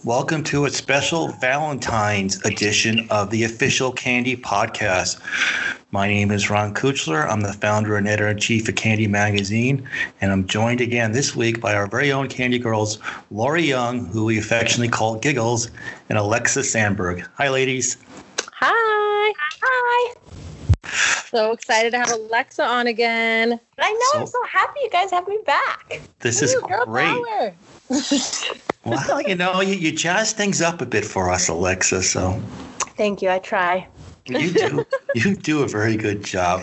everybody. Welcome to a special Valentine's edition of the official Candy Podcast. My name is Ron Kuchler. I'm the founder and editor in chief of Candy Magazine, and I'm joined again this week by our very own Candy girls, Lori Young, who we affectionately call Giggles, and Alexa Sandberg. Hi, ladies. Hi. Hi. So excited to have Alexa on again. I know. So, I'm so happy you guys have me back. This is great. Well, you know, you, you jazz things up a bit for us, Alexa. So thank you. I try. You do. you do a very good job.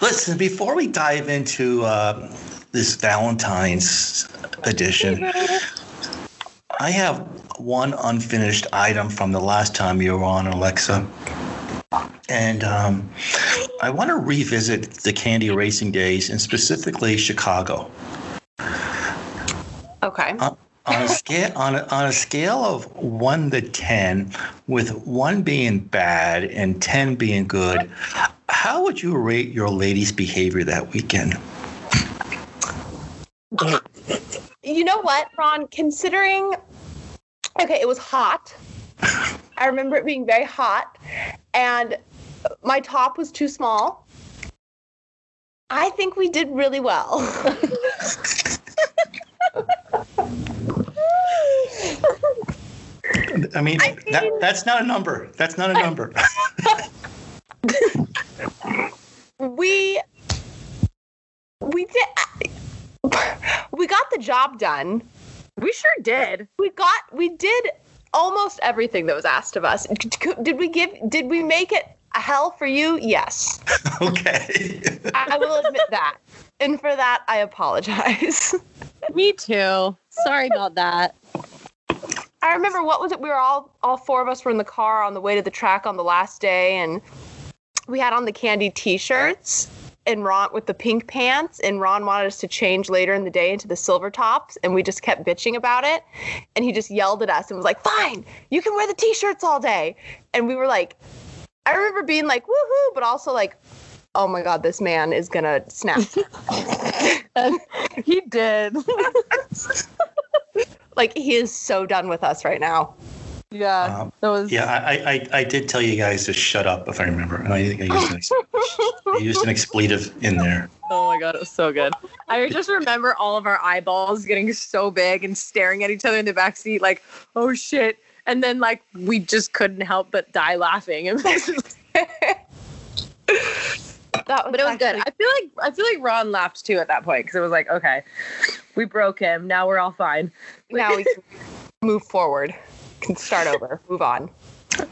Listen, before we dive into uh, this Valentine's edition, I have one unfinished item from the last time you were on, Alexa. And um, I want to revisit the Candy Racing days and specifically Chicago. Okay. Uh, on a scale on a, on a scale of one to ten, with one being bad and ten being good, how would you rate your lady's behavior that weekend? You know what, Ron? Considering, okay, it was hot. I remember it being very hot, and my top was too small. I think we did really well. I mean, I mean that, that's not a number. That's not a number. we we did we got the job done. We sure did. We got we did almost everything that was asked of us. Did we give did we make it a hell for you? Yes. Okay. I, I will admit that. And for that I apologize. Me too. Sorry about that. I remember what was it? We were all all four of us were in the car on the way to the track on the last day, and we had on the candy T-shirts and Ron with the pink pants, and Ron wanted us to change later in the day into the silver tops, and we just kept bitching about it, and he just yelled at us and was like, "Fine, you can wear the T-shirts all day," and we were like, I remember being like, "Woohoo!" but also like, "Oh my god, this man is gonna snap." he did. like he is so done with us right now. Yeah, um, that was. Yeah, I, I I did tell you guys to shut up if I remember, and I think I used an, I used an expletive in there. Oh my god, it was so good. I just remember all of our eyeballs getting so big and staring at each other in the back seat, like, oh shit. And then like we just couldn't help but die laughing. That but it was actually- good. I feel like I feel like Ron laughed too at that point because it was like, okay, we broke him. Now we're all fine. Now we can move forward. Can start over. Move on.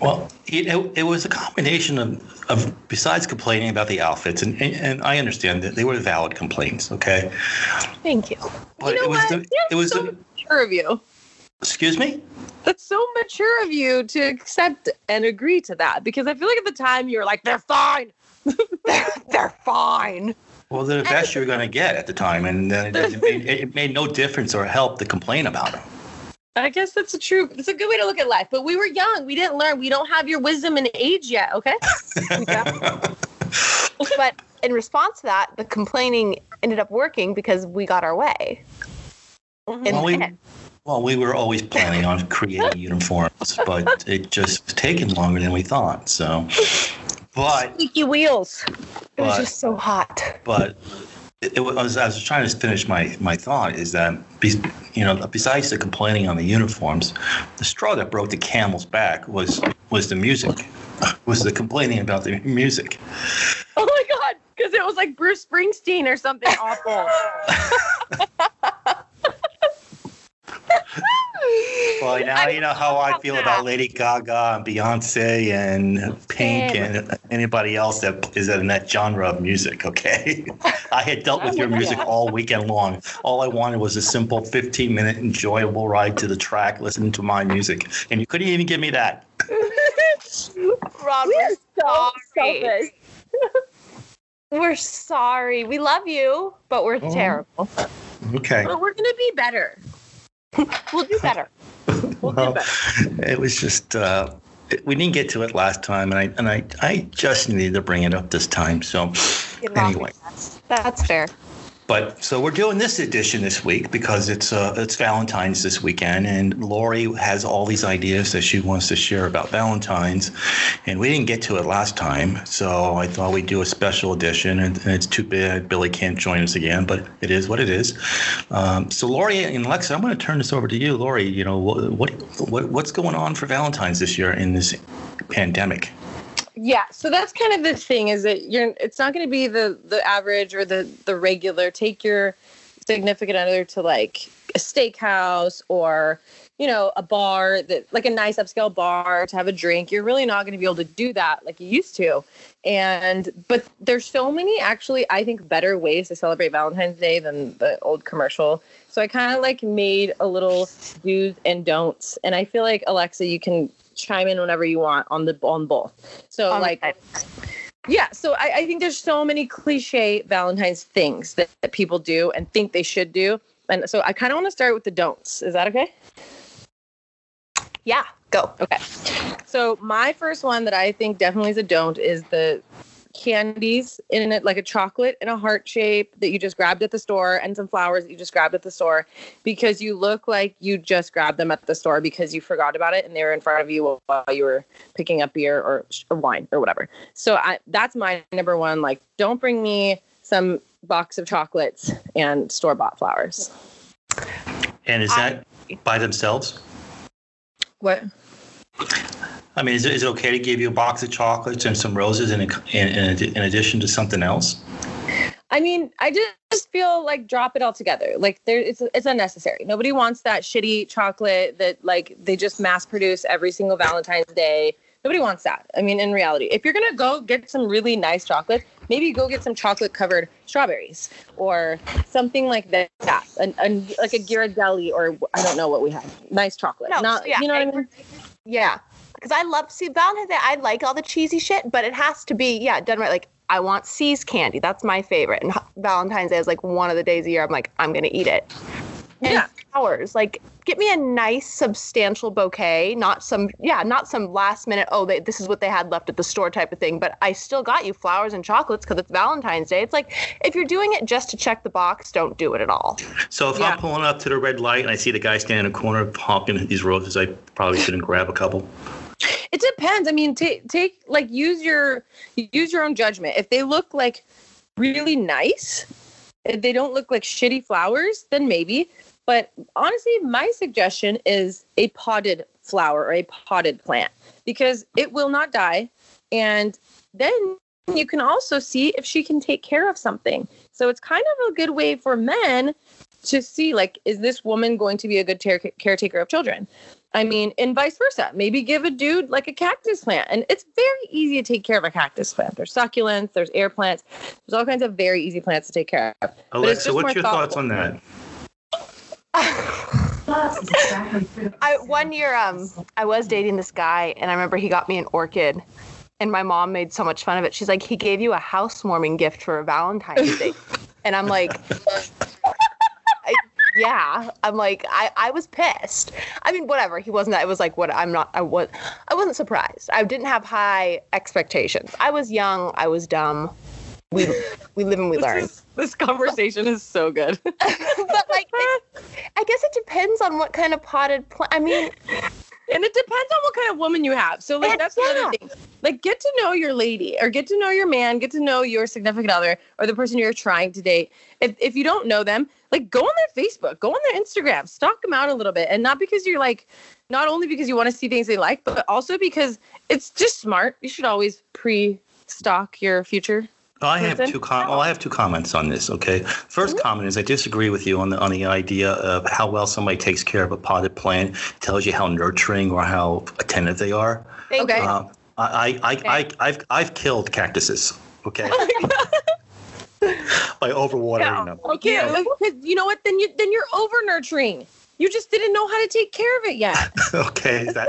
Well, it, it, was a combination of, of besides complaining about the outfits, and, and, and I understand that they were valid complaints. Okay. Thank you. But you know it was what? The, it was so the, mature of you. Excuse me. That's so mature of you to accept and agree to that because I feel like at the time you were like, they're fine they're, they're fine. Well, they're the best you're going to get at the time, and it, it, made, it made no difference or help to complain about them. I guess that's a true. It's a good way to look at life. But we were young. We didn't learn. We don't have your wisdom and age yet. Okay. but in response to that, the complaining ended up working because we got our way. Mm-hmm. Well, we, well, we were always planning on creating uniforms, but it just was taking longer than we thought. So but squeaky wheels. It was just so hot. But it, it was. I was trying to finish my my thought. Is that you know besides the complaining on the uniforms, the straw that broke the camel's back was was the music. Was the complaining about the music? Oh my god! Because it was like Bruce Springsteen or something awful. well, now you know how I feel about Lady Gaga and Beyonce and Pink and anybody else that is in that genre of music. Okay, I had dealt with your music all weekend long. All I wanted was a simple 15 minute enjoyable ride to the track, listening to my music, and you couldn't even give me that. Rob, we're so sorry. we're sorry. We love you, but we're oh. terrible. Okay. But we're gonna be better. we'll do better. We'll well, do better. It was just uh, we didn't get to it last time, and I and I I just needed to bring it up this time. So anyway, that's fair. But so we're doing this edition this week because it's uh, it's Valentine's this weekend, and Lori has all these ideas that she wants to share about Valentine's, and we didn't get to it last time, so I thought we'd do a special edition, and, and it's too bad Billy can't join us again, but it is what it is. Um, so Lori and Alexa, I'm going to turn this over to you, Lori. You know what what what's going on for Valentine's this year in this pandemic? Yeah, so that's kind of the thing is that you're it's not going to be the the average or the the regular take your significant other to like a steakhouse or you know a bar that like a nice upscale bar to have a drink. You're really not going to be able to do that like you used to. And but there's so many actually i think better ways to celebrate valentine's day than the old commercial. So i kind of like made a little do's and don'ts. And i feel like alexa you can chime in whenever you want on the on both. So On like yeah, so I, I think there's so many cliche Valentine's things that, that people do and think they should do. And so I kind of want to start with the don'ts. Is that okay? Yeah, go. Okay. So my first one that I think definitely is a don't is the candies in it like a chocolate in a heart shape that you just grabbed at the store and some flowers that you just grabbed at the store because you look like you just grabbed them at the store because you forgot about it and they were in front of you while you were picking up beer or, or wine or whatever. So I, that's my number one. Like, don't bring me some box of chocolates and store bought flowers. And is that by themselves? What? I mean, is it, is it okay to give you a box of chocolates and some roses in, in, in, in addition to something else? I mean, I just feel like drop it all together. Like there, it's it's unnecessary. Nobody wants that shitty chocolate that like they just mass produce every single Valentine's Day. Nobody wants that. I mean, in reality, if you're gonna go get some really nice chocolate, maybe go get some chocolate covered strawberries or something like that. And, and like a Ghirardelli or I don't know what we have. Nice chocolate. No, Not yeah, you know what I I- mean? Yeah. Because I love see Valentine's Day. I like all the cheesy shit, but it has to be yeah done right. Like I want See's candy. That's my favorite. And Valentine's Day is like one of the days a year I'm like I'm gonna eat it. And Yeah. flowers. Like get me a nice substantial bouquet, not some yeah, not some last minute. Oh, they, this is what they had left at the store type of thing. But I still got you flowers and chocolates because it's Valentine's Day. It's like if you're doing it just to check the box, don't do it at all. So if Yeah. I'm pulling up to the red light and I see the guy standing in the corner honking at these roses, I probably shouldn't grab a couple. It depends. I mean, take take like use your use your own judgment. If they look like really nice, if they don't look like shitty flowers, then maybe. But honestly, my suggestion is a potted flower or a potted plant because it will not die, and then you can also see if she can take care of something. So it's kind of a good way for men to see like is this woman going to be a good care- caretaker of children I mean, and vice versa. Maybe give a dude like a cactus plant. And it's very easy to take care of a cactus plant. There's succulents, there's air plants, there's all kinds of very easy plants to take care of. Alexa, what's more your thoughts on that? I one year um I was dating this guy and I remember he got me an orchid and my mom made so much fun of it. She's like, he gave you a housewarming gift for a Valentine's Day. and I'm like I- yeah. I'm like, I, I was pissed. I mean, whatever. He wasn't that it was like what I'm not I was I wasn't surprised. I didn't have high expectations. I was young, I was dumb. We we live and we learn. This, is- this conversation is so good. but like it, I guess it depends on what kind of potted plant. I mean, And it depends on what kind of woman you have. So like that's yeah. other thing. Like get to know your lady or get to know your man, get to know your significant other or the person you're trying to date. If if you don't know them, like go on their Facebook, go on their Instagram, stalk them out a little bit. And not because you're like not only because you want to see things they like, but also because it's just smart. You should always pre-stalk your future. Oh, I have two com- oh, I have two comments on this. Okay, 1st comment is I disagree with you on the on the idea of how well somebody takes care of a potted plant tells you how nurturing or how attentive they are. Okay. you. Um, I, I, I, I, I've I've killed cactuses. Okay, by overwatering them. Okay, Yeah. you know what? Then you then you're over nurturing. You just didn't know how to take care of it yet. Okay, is that,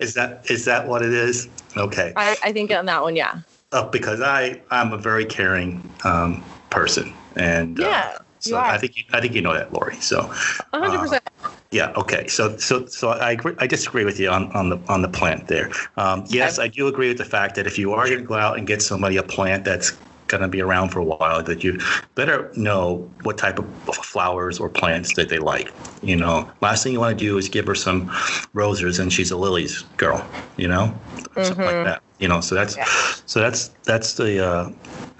is that, is that what it is? Okay, I, I think on that one, yeah. uh, because I I'm a very caring um, person, and uh, Yeah, so you are. I think you, I think you know that, Lori. So A hundred percent. Yeah. Okay. So so so I agree, I disagree with you on, on the on the plant there. Um, yes, I do agree with the fact that if you are going to go out and get somebody a plant that's going to be around for a while, that you better know what type of flowers or plants that they like. You know, last thing you want to do is give her some roses and she's a lilies girl. You know, something Mm-hmm. like that. You know, so that's Yeah. so that's that's the uh,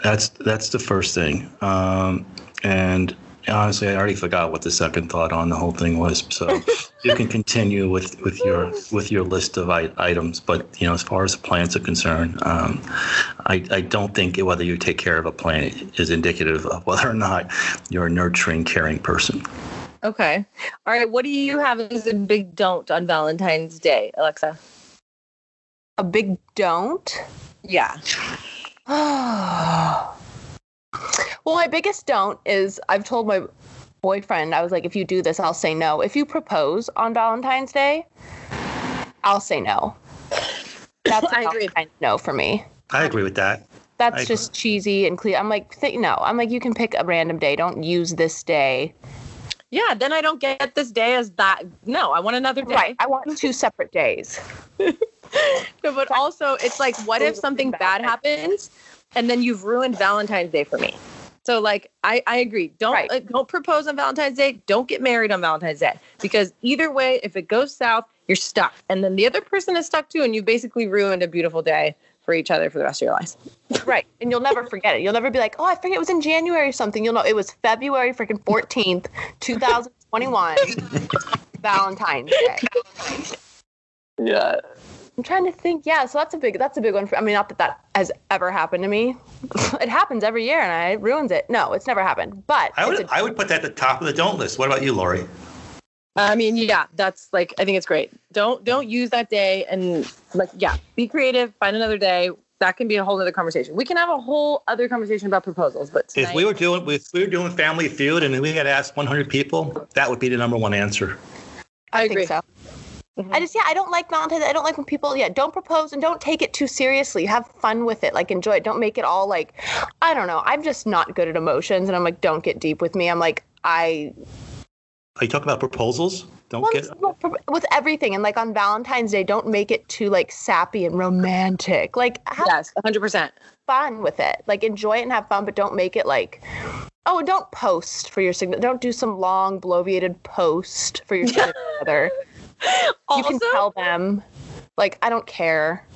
that's that's the first thing. Um, and honestly, I already forgot what the second thought on the whole thing was. So you can continue with, with your with your list of I- items. But you know, as far as the plants are concerned, um, I, I don't think whether you take care of a plant is indicative of whether or not you're a nurturing, caring person. Okay. All right. What do you have as a big don't on Valentine's Day, Alexa? A big don't. Yeah. well, my biggest don't is I've told my boyfriend, I was like, if you do this, I'll say no. If you propose on Valentine's Day, I'll say no. That's a I agree. Valentine's no for me. I agree with that. That's just cheesy and clear. I'm like, th- no. I'm like, you can pick a random day. Don't use this day. Yeah. Then I don't get this day as that. No, I want another day. Right. I want two separate days. No, but also it's like, what if something bad bad happens, and then you've ruined Valentine's Day for me? So like, I I agree. Don't Right. uh, don't propose on Valentine's Day. Don't get married on Valentine's Day because either way, if it goes south, you're stuck, and then the other person is stuck too, and you basically ruined a beautiful day for each other for the rest of your lives. Right. And you'll never forget it. You'll never be like, oh, I forget it was in January or something. You'll know it was February freaking 14th, 2021, Valentine's Day. Yeah. I'm trying to think. Yeah, so that's a big that's a big one for I mean not that that has ever happened to me. it happens every year and I it ruins it. No, it's never happened. But I would a- I would put that at the top of the don't list. What about you, Lori? I mean, yeah, that's like I think it's great. Don't don't use that day and like yeah, be creative, find another day. That can be a whole other conversation. We can have a whole other conversation about proposals, but If we were doing if we were doing Family Feud and we had asked 100 people, that would be the number one answer. I I agree. think so. Mhm. I just yeah, I don't like Valentine's. I don't like when people yeah don't propose and don't take it too seriously. Have fun with it, like enjoy it. Don't make it all like I don't know. I'm just not good at emotions, and I'm like don't get deep with me. I'm like I Are you talking about proposals? Don't well, get it's- with everything and like on Valentine's Day, don't make it too like sappy and romantic. Like have yes, 100%. fun with it. Like enjoy it and have fun, but don't make it like oh, and don't post for your signature. Don't do some long bloviated post for your significant other. You can tell them, like, I don't care.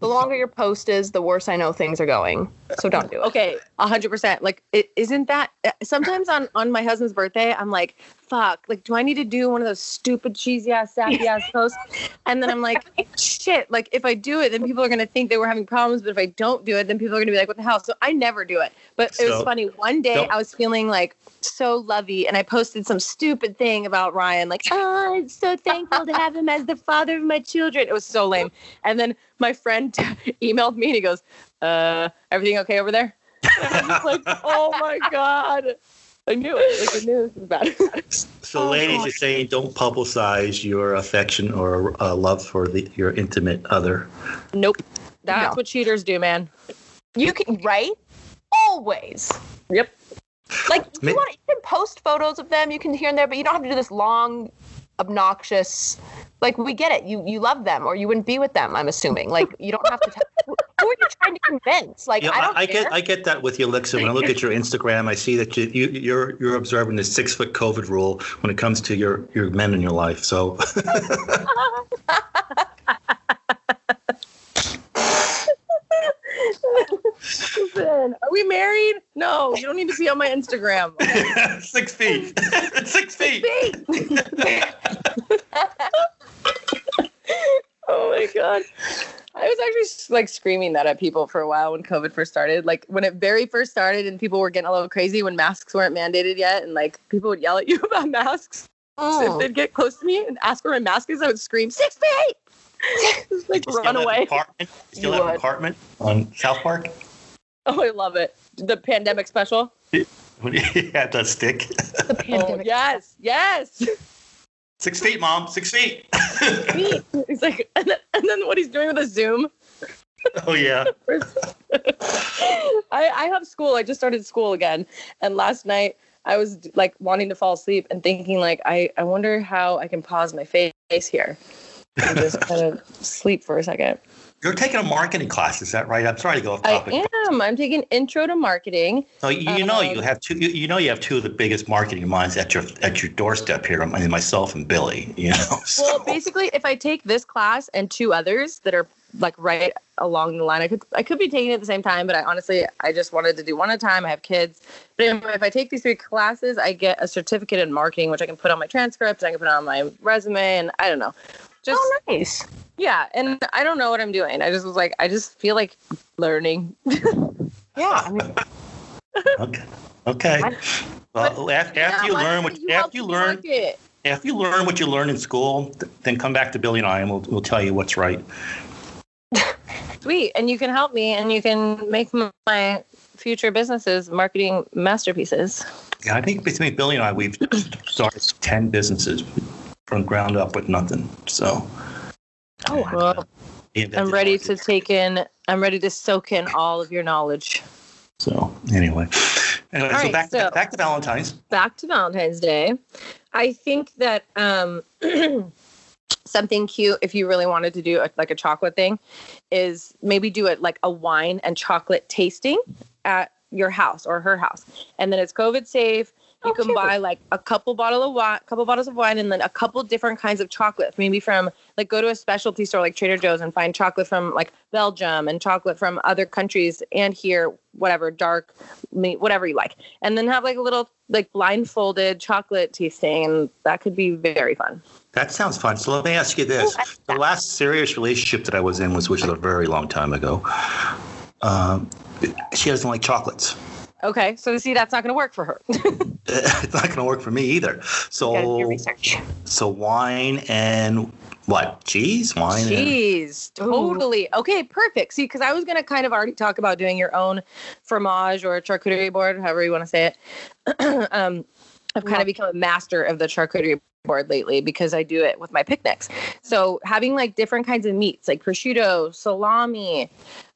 The longer your post is, the worse I know things are going. So don't do it. okay, 100%. Like it isn't that sometimes on on my husband's birthday, I'm like, fuck, like do I need to do one of those stupid cheesy ass sappy ass posts? And then I'm like, shit, like if I do it, then people are going to think they were having problems, but if I don't do it, then people are going to be like, what the hell? So I never do it. But it was funny. One day don't- I was feeling like so lovey and I posted some stupid thing about Ryan like, "Oh, I'm so thankful to have him as the father of my children." It was so lame. And then my friend emailed me and he goes, uh, everything okay over there? And I'm just like, oh my god. I knew it. Like I knew this was bad. So, Oh, ladies, God. you're saying don't publicize your affection or uh, love for the, your intimate other. nope. That's No. what cheaters do, man. You can, right? Always. Yep. Like, Ma- you, want, you can post photos of them, you can here and there, but you don't have to do this long, obnoxious. Like, we get it. You you love them, or you wouldn't be with them. I'm assuming. Like, you don't have to. Tell, who are you trying to convince? Like, Yeah, I don't I, I get I get that with you, Alexa. When I look at your Instagram, I see that you, you you're you're observing the six foot COVID rule when it comes to your your men in your life. So Listen, are we married? No, you don't need to see on my Instagram. Okay. six feet, six feet. oh my god. I was actually like screaming that at people for a while when COVID first started. Like when it very first started and people were getting a little crazy when masks weren't mandated yet, and like people would yell at you about masks. Mm. If they'd get close to me and ask where my mask is, I would scream six feet. Just like You still run away. Apartment, you still You have would. apartment on South Park. Oh, I love it. The pandemic special. When you that stick. the Oh, pandemic. yes, yes. Six feet, mom. Six feet. He's like, and then, and then what he's doing with a Zoom. oh yeah. I, I have school. I just started school again. And last night I was like wanting to fall asleep and thinking like, I, I wonder how I can pause my face here. And just kind of sleep for a second. You're taking a marketing class, is that right? I'm sorry to go off topic. I am. I'm taking intro to marketing. So you, you know you Um, have two. You, you know you have two of the biggest marketing minds at your at your doorstep here. I mean, myself and Billy. You know. So, Well, basically, if I take this class and two others that are like right along the line, I could I could be taking it at the same time, but I honestly I just wanted to do one at a time. I have kids, but anyway, if I take these three classes, I get a certificate in marketing, which I can put on my transcript, I can put on my resume, and I don't know, just oh, nice. yeah. And I don't know what I'm doing. I just was like, I just feel like learning. Yeah. I mean, okay. Okay. Well, after, after you learn what you after you learn market? after you learn what you learn in school, th- then come back to Billy and I, and we'll we'll tell you what's right. Sweet, and you can help me, and you can make m- my future businesses marketing masterpieces. Yeah, I think between Billy and I, we've started ten businesses from ground up with nothing. So. Oh, wow. Well, he I'm ready to take in. I'm ready to soak in all of your knowledge. So anyway, anyway, All so right, back so- back to Valentine's. Back to Valentine's Day. I think that um, something cute, if you really wanted to do a, like a chocolate thing, is maybe do it like a wine and chocolate tasting at your house or her house, and then it's COVID safe. You Oh, can cute. buy like a couple bottle of wine, couple bottles of wine, and then a couple different kinds of chocolate. Maybe from like go to a specialty store like Trader Joe's and find chocolate from like Belgium and chocolate from other countries and here whatever dark whatever you like, and then have like a little like blindfolded chocolate tasting, and that could be very fun. That sounds fun. So let me ask you this: the last serious relationship that I was in was, which was a very long time ago. Um, she doesn't like chocolates. Okay, so see that's not going to work for her. it's not going to work for me either. So so wine and what cheese? Wine. And, Cheese, totally. Okay, perfect. See, because I was gonna kind of already talk about doing your own fromage or charcuterie board, however you want to say it. um, I've kind of become a master of the charcuterie board lately because I do it with my picnics. So having like different kinds of meats, like prosciutto, salami,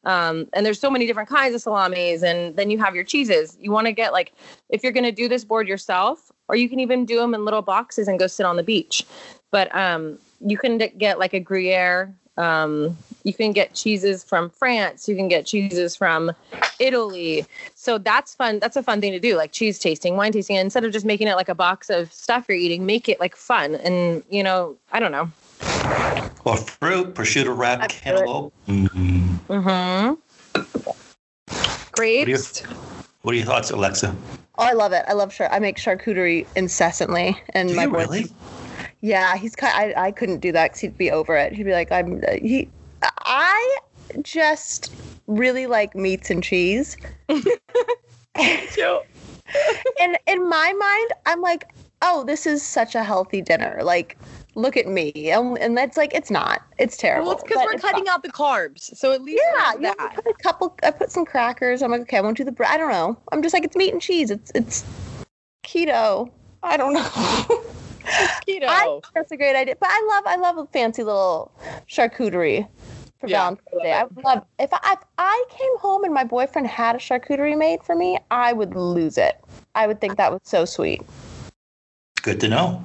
um, and there's so many different kinds of salamis, and then you have your cheeses. You want to get like if you're gonna do this board yourself, or you can even do them in little boxes and go sit on the beach. But um, you can get like a Gruyere. Um, you can get cheeses from France. You can get cheeses from Italy. So that's fun. That's a fun thing to do, like cheese tasting, wine tasting. And instead of just making it like a box of stuff you're eating, make it like fun. And you know, I don't know. Or fruit, prosciutto wrap, That's good. cantaloupe. Mm. Mm-hmm. Grapes. What are your thoughts, Alexa? Oh, I love it. I love char- I make charcuterie incessantly, and Do my you boy- really? Yeah, he's kind. I I couldn't do that because he'd be over it. He'd be like, I'm. uh, He. I just really like meats and cheese. and in my mind, I'm like, oh, this is such a healthy dinner. Like, look at me, and, and that's like, it's not. It's terrible. Well, it's because we're cutting fine. out the carbs. So at least Yeah, you. I put a couple. I put some crackers. I'm like, okay, I won't do the bread. I don't know. I'm just like, it's meat and cheese. It's it's keto. I don't know. Keto. I think that's a great idea. But I love I love a fancy little charcuterie for Yeah, Valentine's Day. I would love if I if I came home and my boyfriend had a charcuterie made for me, I would lose it. I would think that was so sweet. Good to know.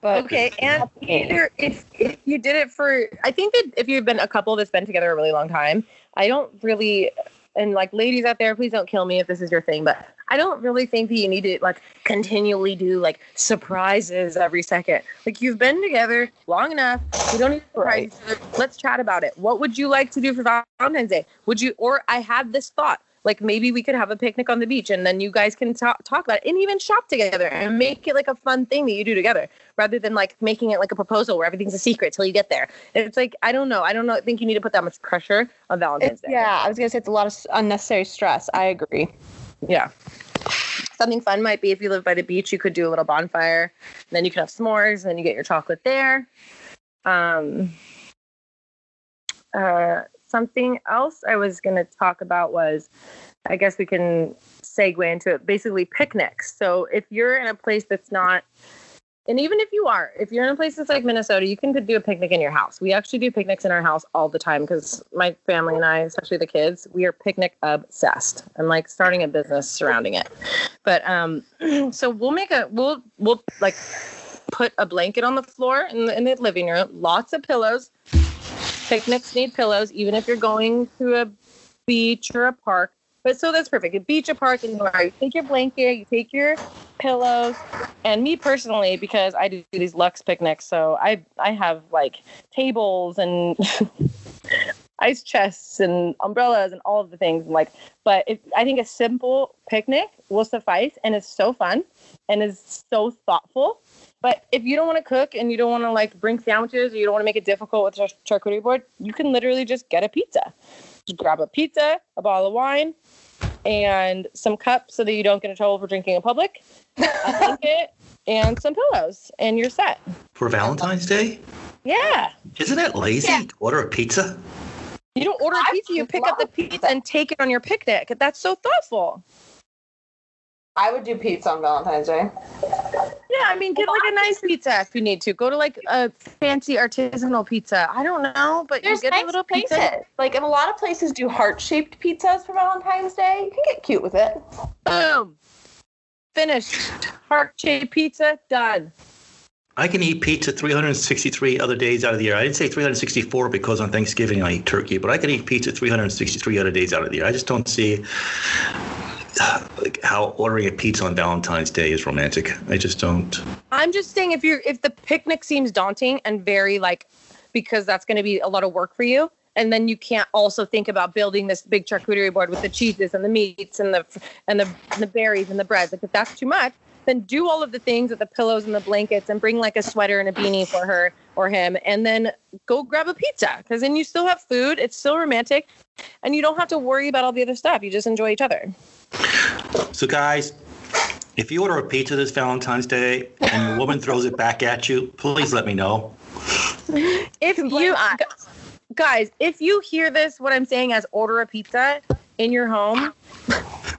But Okay, and either if, if you did it for, I think that if you've been a couple that's been together a really long time, I don't really, and like ladies out there, please don't kill me if this is your thing, but I don't really think that you need to like continually do like surprises every second. Like you've been together long enough, you don't need to surprise Right. Let's chat about it. What would you like to do for Valentine's Day? Would you, or I had this thought. Like maybe we could have a picnic on the beach and then you guys can talk, talk about it and even shop together and make it like a fun thing that you do together rather than like making it like a proposal where everything's a secret till you get there. It's like I don't know. I don't know. I think you need to put that much pressure on Valentine's it's, Day. yeah, I was gonna say it's a lot of unnecessary stress. I agree. Yeah. Something fun might be if you live by the beach, you could do a little bonfire. Then you could have s'mores. Then you get your chocolate there. Um, uh, something else I was going to talk about was, I guess we can segue into it. Basically, picnics. So if you're in a place that's not and even if you are, if you're in a place like Minnesota, you can do a picnic in your house. We actually do picnics in our house all the time because my family and I, especially the kids, we are picnic obsessed. I'm like starting a business surrounding it. But um, so we'll make a we'll we'll like put a blanket on the floor in the, in the living room, lots of pillows. Picnics need pillows, even if you're going to a beach or a park. But so that's perfect. A beach, a park, and you take your blanket, you take your pillows, and me personally, because I do these Lux picnics, so I I have like tables and ice chests and umbrellas and all of the things. And Like, but if, I think a simple picnic will suffice, and it's so fun and is so thoughtful. But if you don't want to cook and you don't want to like bring sandwiches or you don't want to make it difficult with a charcuterie board, you can literally just get a pizza. Just grab a pizza, a bottle of wine, and some cups so that you don't get in trouble for drinking in public, a blanket, and some pillows, and you're set. For Valentine's Day? Yeah. Isn't it lazy Yeah. to order a pizza? You don't order a I pizza, you pick up the love pizza and take it on your picnic. That's so thoughtful. I would do pizza on Valentine's Day. Yeah, I mean, get like a nice pizza if you need to. Go to like a fancy artisanal pizza. I don't know, but There's you get nice a little places. pizza. Like, and a lot of places do heart-shaped pizzas for Valentine's Day. You can get cute with it. Boom. Finished. Heart shaped pizza, done. I can eat pizza 363 other days out of the year. I didn't say 364 because on Thanksgiving I eat turkey, but I can eat pizza 363 other days out of the year. I just don't see like how ordering a pizza on Valentine's Day is romantic. I just don't. I'm just saying if you're if the picnic seems daunting and very like because that's going to be a lot of work for you and then you can't also think about building this big charcuterie board with the cheeses and the meats and the and the, and the berries and the breads. Like if that's too much then do all of the things with the pillows and the blankets and bring like a sweater and a beanie for her or him. And then go grab a pizza because then you still have food. It's still romantic. And you don't have to worry about all the other stuff. You just enjoy each other. So, guys, if you order a pizza this Valentine's Day and your woman throws it back at you, please let me know. if you uh, guys if you hear this what i'm saying as order a pizza in your home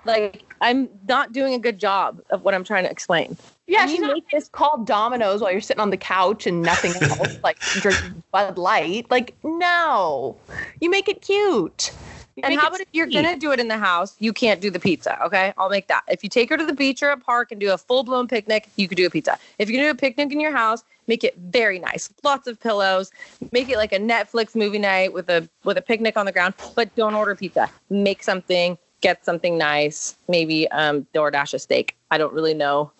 like i'm not doing a good job of what i'm trying to explain Yeah, she's you not make this called Domino's while you're sitting on the couch and nothing else, like drinking Bud Light. Like, no, you make it cute. You and how about if you're gonna do it in the house you can't do the pizza okay? I'll make that. If you take her to the beach or a park and do a full-blown picnic you could do a pizza. If you're gonna do a picnic in your house make it very nice. Lots of pillows. Make it like a netflix movie night with a with a picnic on the ground but don't order pizza. Make something get something nice maybe um doordash a steak. I don't really know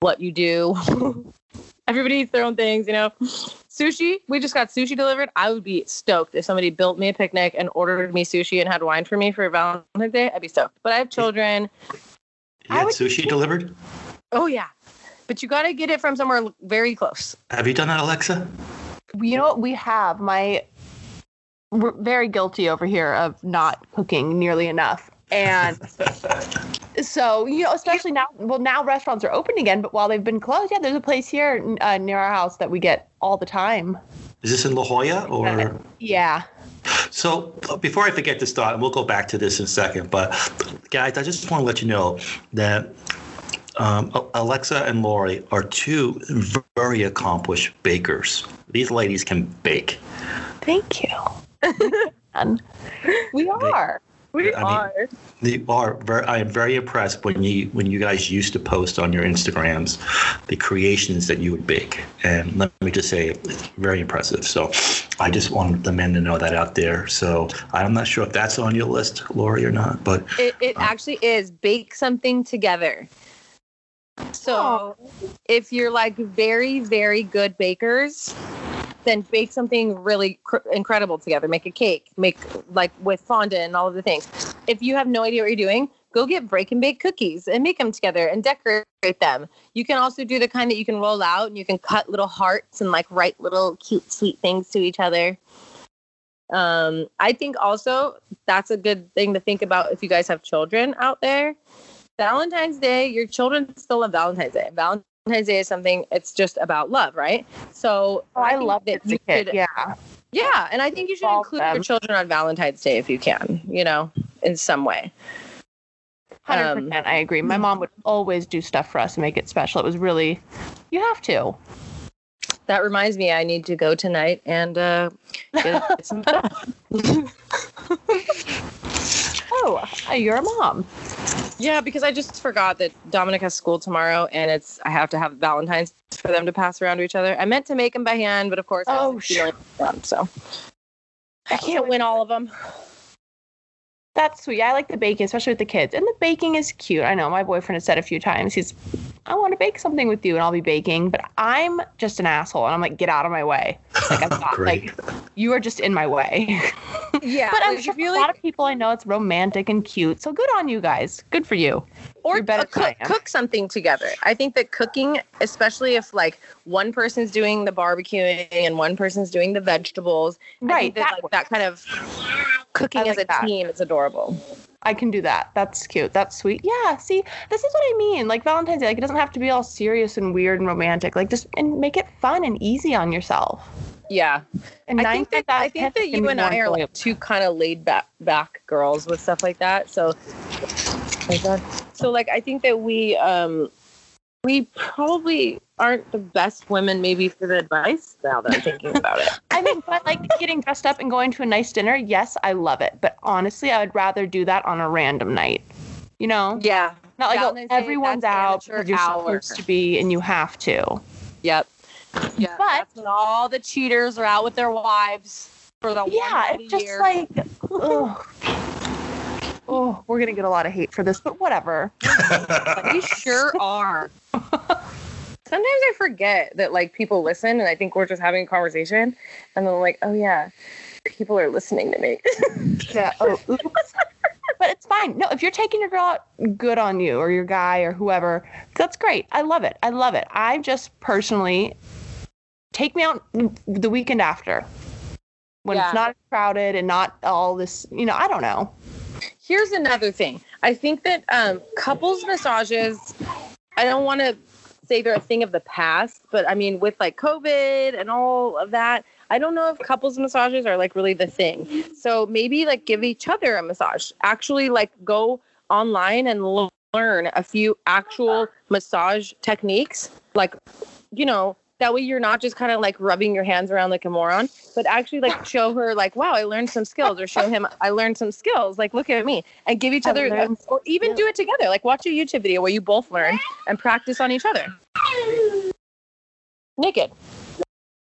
what you do. Everybody eats their own things you know sushi we just got sushi delivered i would be stoked if somebody built me a picnic and ordered me sushi and had wine for me for valentine's day i'd be stoked but i have children You had sushi delivered? oh yeah but you got to get it from somewhere very close Have you done that, Alexa? You know what we have? My we're very guilty over here of not cooking nearly enough. And so, you know, especially now, well, now restaurants are open again, but while they've been closed, yeah, there's a place here uh, near our house that we get all the time. Is this in La Jolla or? Yeah. So uh, before I forget this thought, and we'll go back to this in a second, but guys, I just want to let you know that um, Alexa and Lori are two very accomplished bakers. These ladies can bake. Thank you. We are. We I mean- are They are very. I am very impressed when you when you guys used to post on your Instagrams the creations that you would bake, and let me just say, it's very impressive. So, I just want the men to know that out there. So, I'm not sure if that's on your list, Lori, or not, but it, it uh, actually is bake something together so if you're like very very good bakers then bake something really cr- incredible together. Make a cake make like with fondant and all of the things. If you have no idea what you're doing go get break and bake cookies and make them together and decorate them. You can also do the kind that you can roll out and you can cut little hearts and like write little cute sweet things to each other. Um i think also that's a good thing to think about if you guys have children out there. Valentine's day your children still love valentine's day. Valentine's day is something it's just about love right so Oh, I think love that you should- Yeah. yeah and i think you should include your children on valentine's day if you can you know in some way Hundred Um, percent, I agree. My mom would always do stuff for us to make it special. It was really, you have to. that reminds me i need to go tonight and uh get some stuff Oh, you're a mom. Yeah, because I just forgot that Dominic has school tomorrow, and it's I have to have Valentine's for them to pass around to each other. I meant to make them by hand, but of course, I Oh, them, so I can't win all of them. That's sweet. I like the baking, especially with the kids. And the baking is cute. I know my boyfriend has said a few times, he's, I want to bake something with you and I'll be baking, but I'm just an asshole. And I'm like, get out of my way. Like, I'm not, like, you are just in my way. Yeah, but I'm sure if you a lot of people I know it's romantic and cute. So good on you guys. Good for you. or You're better uh, cook, cook something together. I think that cooking, especially if like one person's doing the barbecuing and one person's doing the vegetables, I Right. think that, that like, that kind of cooking I as a that. team is adorable. I can do that. That's cute. That's sweet. Yeah. See, this is what I mean. Like Valentine's Day, like it doesn't have to be all serious and weird and romantic. Like just and make it fun and easy on yourself. Yeah, And I think that I think that you and I are like two kind of laid back back girls with stuff like that. So, my God. so like I think that we um we probably aren't the best women maybe for the advice now that I'm thinking about it. I mean, but like getting dressed up and going to a nice dinner, yes, I love it. But honestly, I would rather do that on a random night. You know, Yeah. not like oh, everyone's out amateur because you're hour. supposed to be and you have to. Yep. Yeah. But- that's when all the cheaters are out with their wives for the Yeah, one it's just year. like, oh, oh, we're gonna get a lot of hate for this, but whatever. we sure are. Sometimes I forget that like people listen, and I think we're just having a conversation, and then I'm like, oh yeah, people are listening to me. Yeah. Oh, oops. but it's fine. No, if you're taking your girl out, good on you, or your guy, or whoever. That's great. I love it. I love it. I just personally take me out the weekend after when Yeah. it's not crowded and not all this. You know, I don't know. Here's another thing. I think that um, couples massages. I don't want to say they're a thing of the past, but I mean, with like COVID and all of that, I don't know if couples massages are like really the thing. So maybe like give each other a massage. Actually, like go online and learn a few actual massage techniques. Like, you know, that way you're not just kind of like rubbing your hands around like a moron, but actually like show her like, wow, I learned some skills, or show him I learned some skills. Like, look at me, and give each other, or even do it together. Like, watch a YouTube video where you both learn and practice on each other. Naked.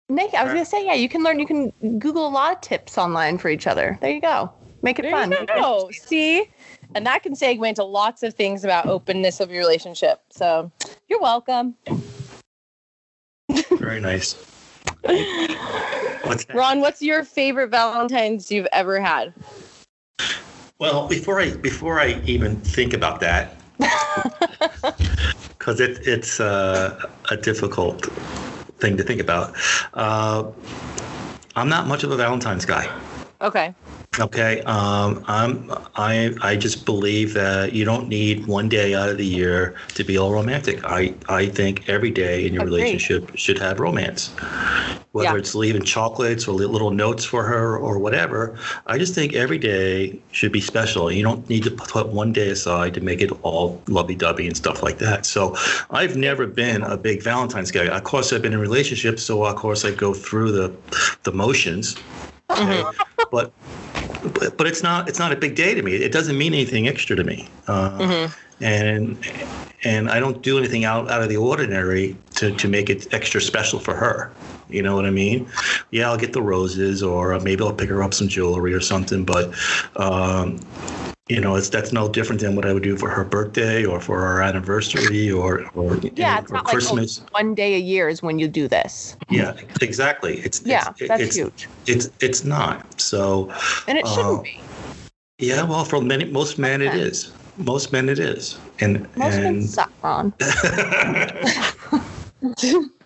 Nick, I was gonna say, yeah, you can learn. You can Google a lot of tips online for each other. There you go. Make it There fun. go. See, and that can segue into lots of things about openness of your relationship. So, you're welcome. Very nice. What's? Ron, what's your favorite Valentine's you've ever had? Well, before I before I even think about that, because it, it's uh, a difficult thing to think about. Uh, I'm not much of a Valentine's guy. Okay. Okay, um, I'm I I just believe that you don't need one day out of the year to be all romantic. I I think every day in your Agreed. relationship should have romance, whether Yeah. it's leaving chocolates or little notes for her or whatever. I just think every day should be special. You don't need to put one day aside to make it all lovey-dovey and stuff like that. So I've never been a big Valentine's guy. Of course, I've been in relationships, so of course I go through the the motions. Okay? but but, but it's not it's not a big day to me. It doesn't mean anything extra to me, uh, Mhm. and and I don't do anything out, out of the ordinary to, to make it extra special for her. You know what I mean? Yeah, I'll get the roses, or maybe I'll pick her up some jewelry or something. But um, you know, it's that's no different than what I would do for her birthday or for our anniversary or or, Yeah, or it's not like, oh, Christmas. One day a year is when you do this. yeah, exactly. It's Yeah, it's, that's it's, huge, It's it's not so. and it shouldn't uh, be. Yeah, well, for many most men it Okay. is. Most men it is, and Most men suck, Ron.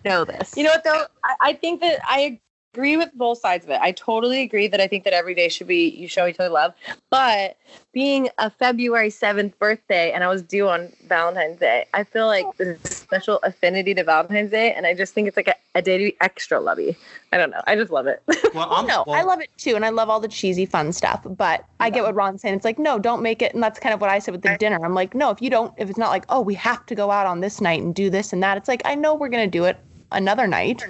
know this. You know what though? I, I think that I agree with both sides of it. I totally agree that I think that every day should be you show each other love. But being a February seventh birthday and I was due on Valentine's Day, I feel like there's a special affinity to Valentine's Day, and I just think it's like a, a day to be extra lovey. I don't know. I just love it. well, Well, I'm, no, I love it too, and I love all the cheesy, fun stuff. But I get what Ron's saying. It's like, no, don't make it, and that's kind of what I said with the dinner. I'm like, no, if you don't, if it's not like, oh, we have to go out on this night and do this and that. It's like, I know we're gonna do it another night.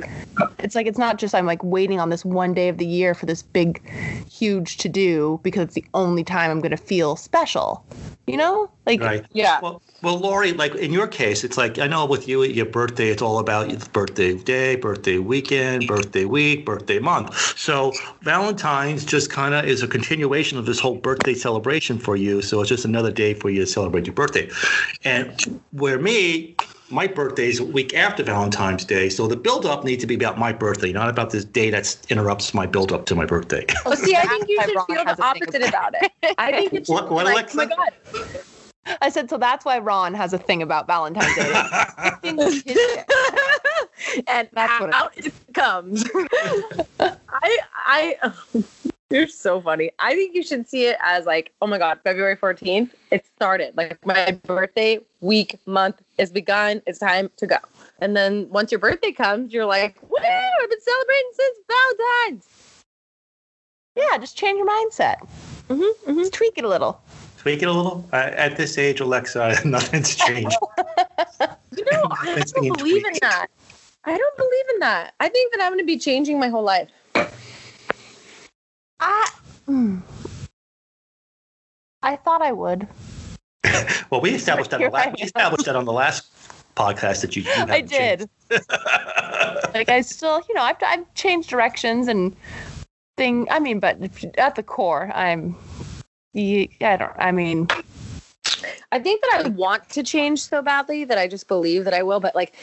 It's like it's not just I'm like waiting on this one day of the year for this big, huge to do because it's the only time I'm gonna feel special. You know, like Right. Yeah. Well, well, Lori, like in your case, it's like I know with you, at your birthday, it's all about your birthday day, birthday weekend, birthday week, birthday month. So Valentine's just kind of is a continuation of this whole birthday celebration for you. So it's just another day for you to celebrate your birthday. And where me, my birthday is a week after Valentine's Day, so the build-up needs to be about my birthday, not about this day that interrupts my build-up to my birthday. Well, oh, see, I think you That's should feel the has a thing opposite about it. I think it should What- what, like, oh my god. I said, so that's why Ron has a thing about Valentine's Day. It's his day. and That's what it out it comes. I I you're so funny. I think you should see it as like, oh my god, February 14th, it started. Like my birthday week month is begun. It's time to go. And then once your birthday comes, you're like, woo, I've been celebrating since Valentine's. yeah, just change your mindset. Mm-hmm, Just tweak it a little. Tweak it a little. Uh, at this age, Alexa, nothing's changed. You know, I don't being believe in that. I don't believe in that. I think that I'm going to be changing my whole life. I, mm. I thought I would. Well, we established that. On the last, we established that on the last podcast that you. you I did. like I still, you know, I've I've changed directions and thing. I mean, but at the core, I'm. ye- I don't. I mean, I think that I want to change so badly that I just believe that I will. But like,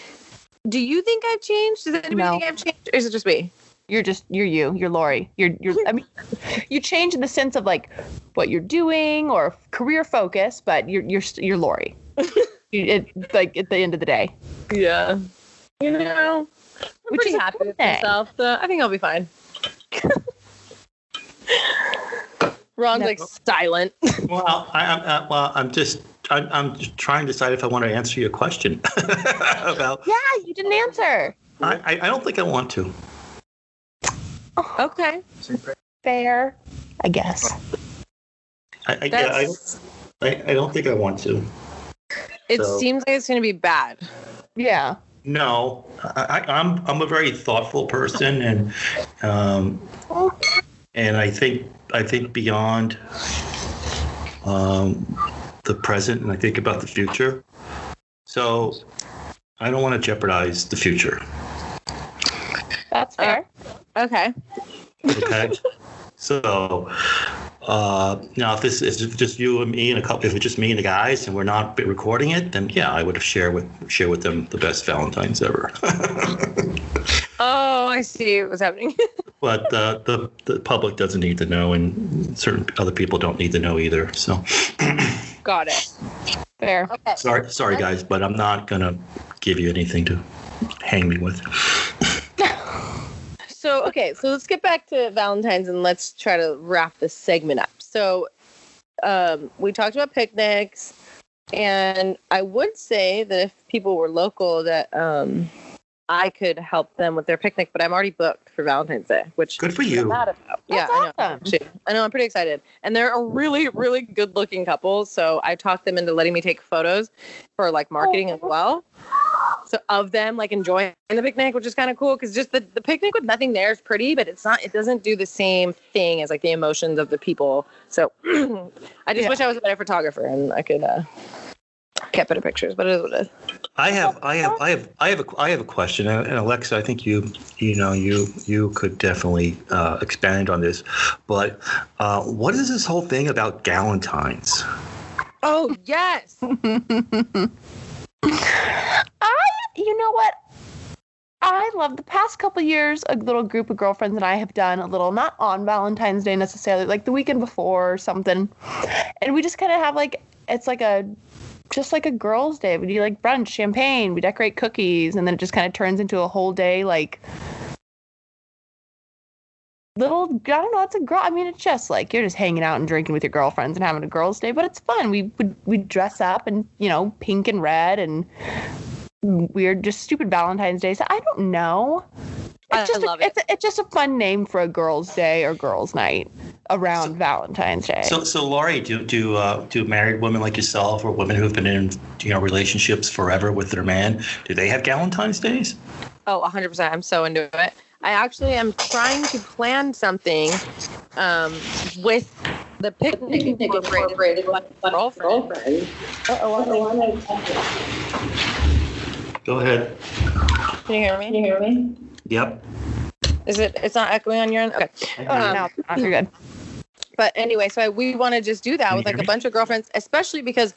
do you think I've changed? Does anybody No. think I've changed, or is it just me? You're just you're you. You're Lori. You're you're. I mean, you change in the sense of like what you're doing or career focus, but you're you're you're Lori. You- it like at the end of the day. Yeah. You know, I'm Which pretty is happy good with myself. So I think I'll be fine. Ron's No. like silent. well, I, I'm uh, well. I'm just. I'm, I'm trying to decide if I want to answer your question about. Yeah, you didn't answer. I, I I don't think I want to. Okay. Fair, I guess. I I, yeah, I, I, I don't think I want to. it so- seems like it's going to be bad. Yeah. No, I, I, I'm I'm a very thoughtful person, and um, and I think I think beyond um, the present, and I think about the future. So I don't want to jeopardize the future. That's fair. Okay. Okay. so uh, now, if this is just you and me and a couple, if it's just me and the guys, and we're not recording it, then yeah, I would have share with share with them the best Valentines ever. Oh, I see what's happening. but uh, the the public doesn't need to know, and certain other people don't need to know either. So Got it. Fair. Okay. sorry, sorry guys, but I'm not gonna give you anything to hang me with. So okay, so let's get back to Valentine's and let's try to wrap this segment up. So um, we talked about picnics, and I would say that if people were local, that um, I could help them with their picnic, but I'm already booked for Valentine's Day, which Good for I'm you. mad about. yeah, That's I know. awesome. Actually, I know. I'm pretty excited, and they're a really, really good-looking couple. So I talked them into letting me take photos for like marketing as well. So of them like enjoying the picnic, which is kind of cool because just the, the picnic with nothing there is pretty, but it's not. It doesn't do the same thing as like the emotions of the people. So I just Yeah. wish I was a better photographer and I could uh get better pictures. But it is what it is. I have, I have, I have, I have a, I have a question, and and Alexa, I think you, you know, you, you could definitely uh, expand on this. But uh, what is this whole thing about Galentine's? Oh yes. I, you know what? I love the past couple years. A little group of girlfriends and I have done a little, not on Valentine's Day necessarily, like the weekend before or something, and we just kind of have like it's like a just like a girls' day. We do like brunch, champagne, we decorate cookies, and then it just kind of turns into a whole day like little I don't know, it's a girl I mean it's just like you're just hanging out and drinking with your girlfriends and having a girls' day, but it's fun. We would we dress up and you know, pink and red and weird just stupid Valentine's Day. So I don't know. It's I just love a, it. It's, a, it's just a fun name for a girls' day or girls' night around Valentine's Day. So, so Laurie, do do uh, do married women like yourself, or women who've been in you know relationships forever with their man, do they have Galentine's days? Oh, 100%. I'm so into it. I actually am trying to plan something um, with the picnic incorporated. with my girlfriend. Go ahead. Can you hear me? Can you hear me? Yep. Is it? It's not echoing on your end. Okay. Um, no, you're good. But anyway, so I, we want to just do that Can with like a me? bunch of girlfriends, especially because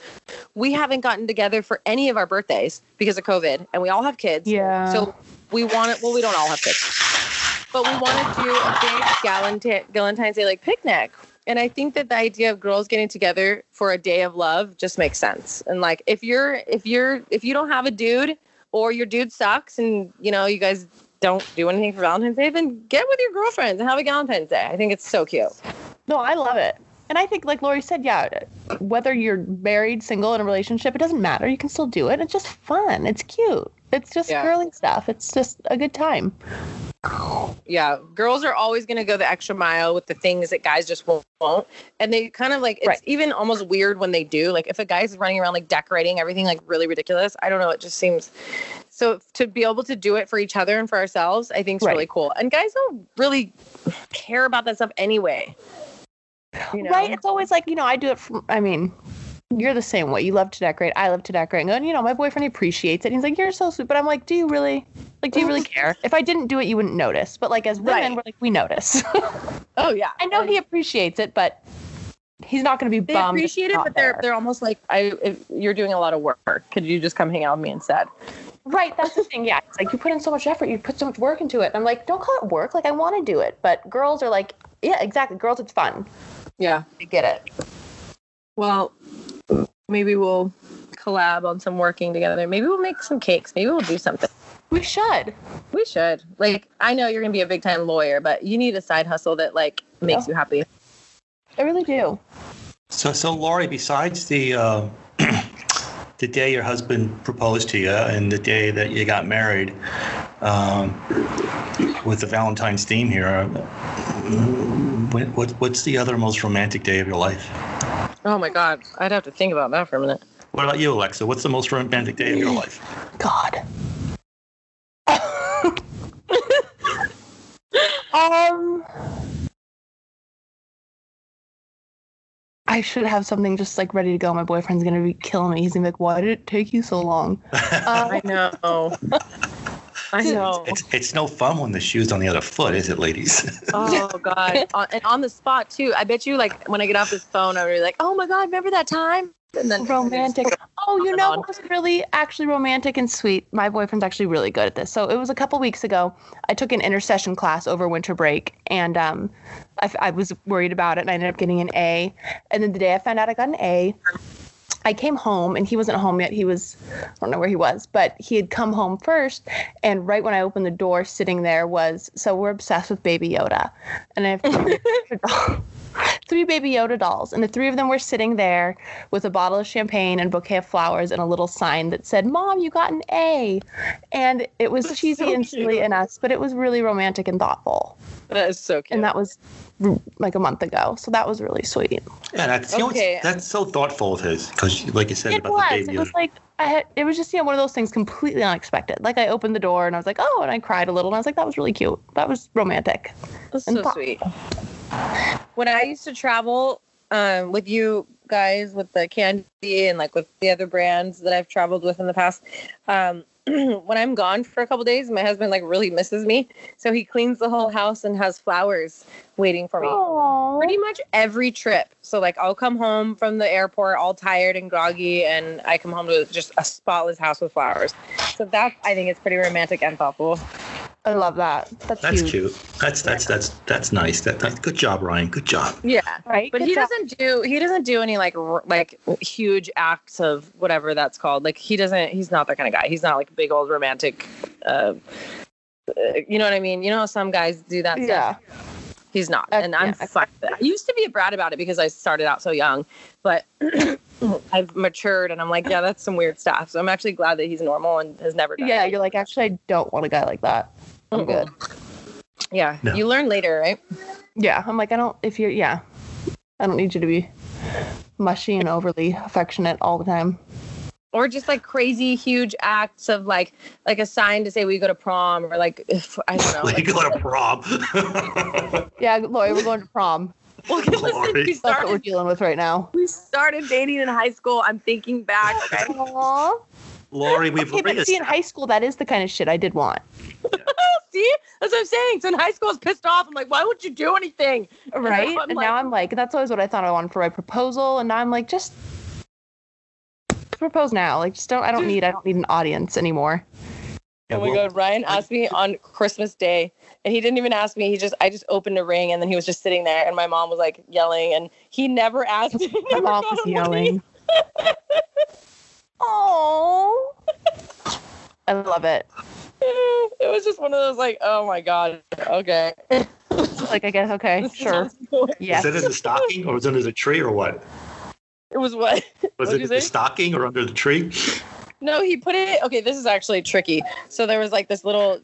we haven't gotten together for any of our birthdays because of COVID, and we all have kids. Yeah. So we want to. Well, we don't all have kids, but we want to do a big Galanta- Valentine's Day like picnic. And I think that the idea of girls getting together for a day of love just makes sense. And like, if you're if you're if you don't have a dude or your dude sucks, and you know you guys don't do anything for Valentine's Day, then get with your girlfriends and have a Valentine's Day. I think it's so cute. No, I love it. And I think, like Lori said, yeah, whether you're married, single, in a relationship, it doesn't matter. You can still do it. It's just fun. It's cute. It's just Yeah. girly stuff. It's just a good time. Yeah, girls are always going to go the extra mile with the things that guys just won't. won't. And they kind of like, it's Right. even almost weird when they do. Like, if a guy's running around like decorating everything like really ridiculous, I don't know. It just seems so to be able to do it for each other and for ourselves, I think is Right. really cool. And guys don't really care about that stuff anyway. You know? Right? It's always like, you know, I do it from, I mean, you're the same way. You love to decorate. I love to decorate. And, you know, my boyfriend appreciates it. He's like, you're so sweet. But I'm like, do you really, like, do you really care? If I didn't do it, you wouldn't notice. But, like, as women, Right. we're like, we notice. Oh, yeah. I know he appreciates it, but he's not going to be They bummed. if appreciate it, but they're there. they're almost like I. If you're doing a lot of work, could you just come hang out with me instead? Right, that's the thing. Yeah, it's like you put in so much effort, you put so much work into it. I'm like, don't call it work. Like I want to do it, but girls are like, yeah, exactly. Girls, it's fun. Yeah. I get it. Well, maybe we'll collab on some working together. Maybe we'll make some cakes. Maybe we'll do something. We should. We should. Like, I know you're gonna be a big time lawyer, but you need a side hustle that like makes Yeah. you happy. I really do. So, so Laurie, besides the uh, the day your husband proposed to you and the day that you got married, um, with the Valentine's theme here, uh, what, what, what's the other most romantic day of your life? Oh my god, I'd have to think about that for a minute. What about you, Alexa? What's the most romantic day of your life? God. um. I should have something just like ready to go. My boyfriend's gonna be killing me. He's gonna be like, "Why did it take you so long?" I know. I know. It's it's no fun when the shoe's on the other foot, is it, ladies? Oh god, on, and on the spot too. I bet you, like when I get off this phone, I'm really like, "Oh my god, remember that time?" And then romantic. Oh, you know on. what was really actually romantic and sweet? My boyfriend's actually really good at this. So it was a couple weeks ago. I took an intersession class over winter break, and um, I, f- I was worried about it, and I ended up getting an A. And then the day I found out I got an A, I came home, and he wasn't home yet. He was, I don't know where he was, but he had come home first. And right when I opened the door, sitting there was, so we're obsessed with Baby Yoda, and I have three Baby Yoda dolls, and the three of them were sitting there with a bottle of champagne and bouquet of flowers and a little sign that said, "Mom, you got an A," and it was That's cheesy so and silly cute. and us, but it was really romantic and thoughtful. that is so cute. And that was like a month ago, so that was really sweet. yeah, that's you know, Okay. that's so thoughtful of his because, like you said It about was. the baby. It was like I had. It was just yeah, one of those things completely unexpected. Like I opened the door and I was like, oh, and I cried a little, and I was like, that was really cute. That was romantic. That's and so thought- sweet. When I used to travel um, with you guys with the candy and like with the other brands that I've traveled with in the past, um, when I'm gone for a couple days, my husband like really misses me, so he cleans the whole house and has flowers waiting for me. Oh, Pretty much every trip. So like I'll come home from the airport all tired and groggy, and I come home to just a spotless house with flowers. So that I think is pretty romantic and thoughtful. I love that. That's, that's huge. cute. That's that's that's that's nice. That, that good job, Ryan. Good job. Yeah. Right? but Good he job. doesn't do he doesn't do any like r- like huge acts of whatever that's called like he doesn't he's not that kind of guy he's not like a big old romantic uh, uh, you know what i mean you know how some guys do that Yeah. stuff he's not and i'm yeah. fine with that i used to be a brat about it because i started out so young but i've matured and i'm like yeah that's some weird stuff so i'm actually glad that he's normal and has never done Yeah, it. you're like, actually, I don't want a guy like that. I'm oh. good. yeah No. you learn later right Yeah, I'm like, I don't, if you're, yeah, I don't need you to be mushy and overly affectionate all the time. or just like crazy huge acts of like like a sign to say we go to prom or like if, I don't know. We like- go to prom. Yeah, Lori, we're going to prom. Well, listen, Lori. we That's what we're dealing with right now. we started dating in high school. I'm thinking back. Okay. Aww. Lori, we've Okay, but see, in high school, that is the kind of shit I did want. See, that's what I'm saying. So in high school, I was pissed off. I'm like, why would you do anything? Right? I'm and like- now I'm like, that's always what I thought I wanted for my proposal. And now I'm like, just propose now. Like, just don't, I don't need, I don't need an audience anymore. Oh my god, Ryan asked me on Christmas Day, and he didn't even ask me. He just, I just opened a ring, and then he was just sitting there, and my mom was like yelling, and he never asked. He My never mom got was a money. yelling. Oh. I love it. It was just one of those like, oh my god, okay. Like, I guess, okay, This sure. Yeah. going- Yes. Is it in the stocking or was it under the tree or what? It was what? Was What'd it you in the stocking or under the tree? No, he put it. Okay, this is actually tricky. So there was like this little,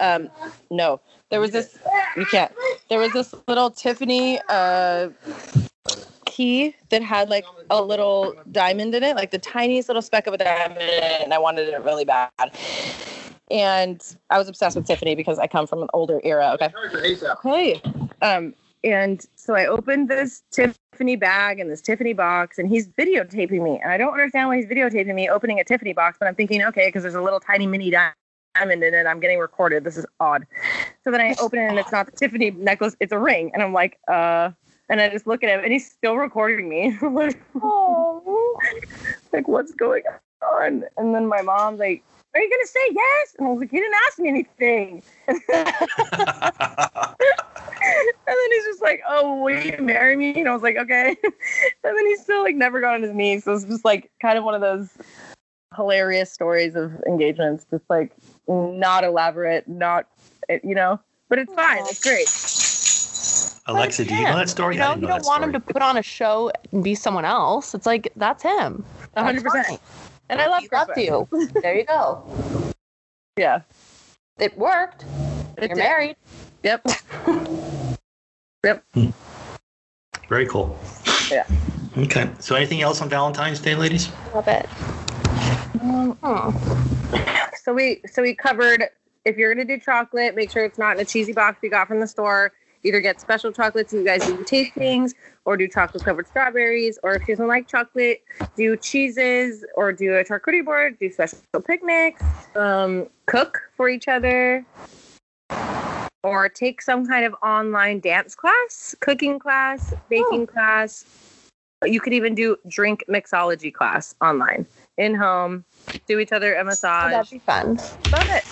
um, no, there was this. You can't. There was this little Tiffany uh key that had like a little diamond in it, like the tiniest little speck of a diamond in it, and I wanted it really bad. And I was obsessed with Tiffany because I come from an older era. Okay. Okay. Um, and so I opened this Tiffany bag and this Tiffany box, and he's videotaping me. And I don't understand why he's videotaping me opening a Tiffany box, but I'm thinking, okay, because there's a little tiny mini diamond in it. I'm getting recorded. This is odd. So then I open it, and it's not the Tiffany necklace, it's a ring. And I'm like, uh, and I just look at him, and he's still recording me. Like, oh, like, what's going on? And then my mom's like, are you gonna say yes? And I was like, he didn't ask me anything. And then he's just like, "Oh, will you marry me?" And I was like, "Okay." And then he's still like never got on his knees. So it's just like kind of one of those hilarious stories of engagements, just like not elaborate, not eh, you know, but it's fine. It's great. Alexa, do you know that story? You know, I didn't you know don't that want him to put on a show and be someone else. It's like, that's him. 100. percent And I love He loved you. There you go. Yeah. It worked. It You're did. married. Yep. Yep. Very cool. Yeah. Okay. So anything else on Valentine's Day, ladies? Love it. Um, Hmm. So we so we covered if you're gonna do chocolate, make sure it's not in a cheesy box you got from the store. Either get special chocolates and you guys do tastings, or do chocolate covered strawberries, or if you don't like chocolate, do cheeses, or do a charcuterie board, do special picnics, um, cook for each other, or take some kind of online dance class, cooking class, baking class. You could even do drink mixology class online, in home, do each other a Oh, massage. that'd be fun. Love it.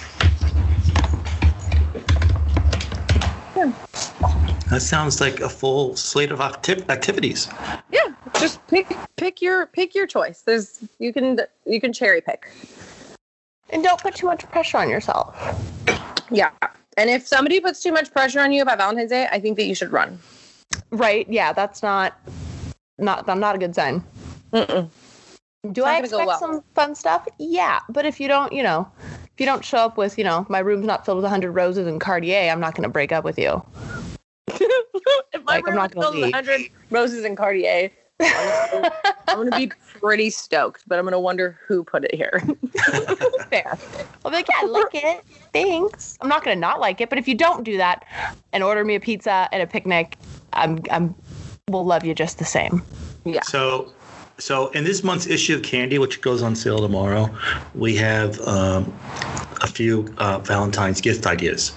That sounds like a full slate of acti- activities. Yeah, just pick pick your pick your choice. There's you can you can cherry pick. And don't put too much pressure on yourself. Yeah. And if somebody puts too much pressure on you about Valentine's Day, I think that you should run. Right? Yeah, that's not not I'm not a good sign. Mm-mm. Do I expect well. some fun stuff? Yeah, but if you don't, you know, if you don't show up with, you know, my room's not filled with 100 roses and Cartier, I'm not going to break up with you. if my Like, I'm not gonna filled with 100 roses and Cartier, I'm going to be pretty stoked, but I'm going to wonder who put it here. Fair. I'll be like, yeah, I like it. Thanks. I'm not going to not like it, but if you don't do that and order me a pizza and a picnic, I'm I'm will love you just the same. yeah. So, so in this month's issue of Candy, which goes on sale tomorrow, we have um, a few uh, Valentine's gift ideas.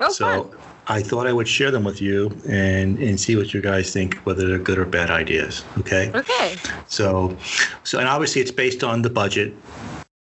Oh, so fun. I thought I would share them with you and and see what you guys think, whether they're good or bad ideas. Okay. Okay. So, so and obviously it's based on the budget,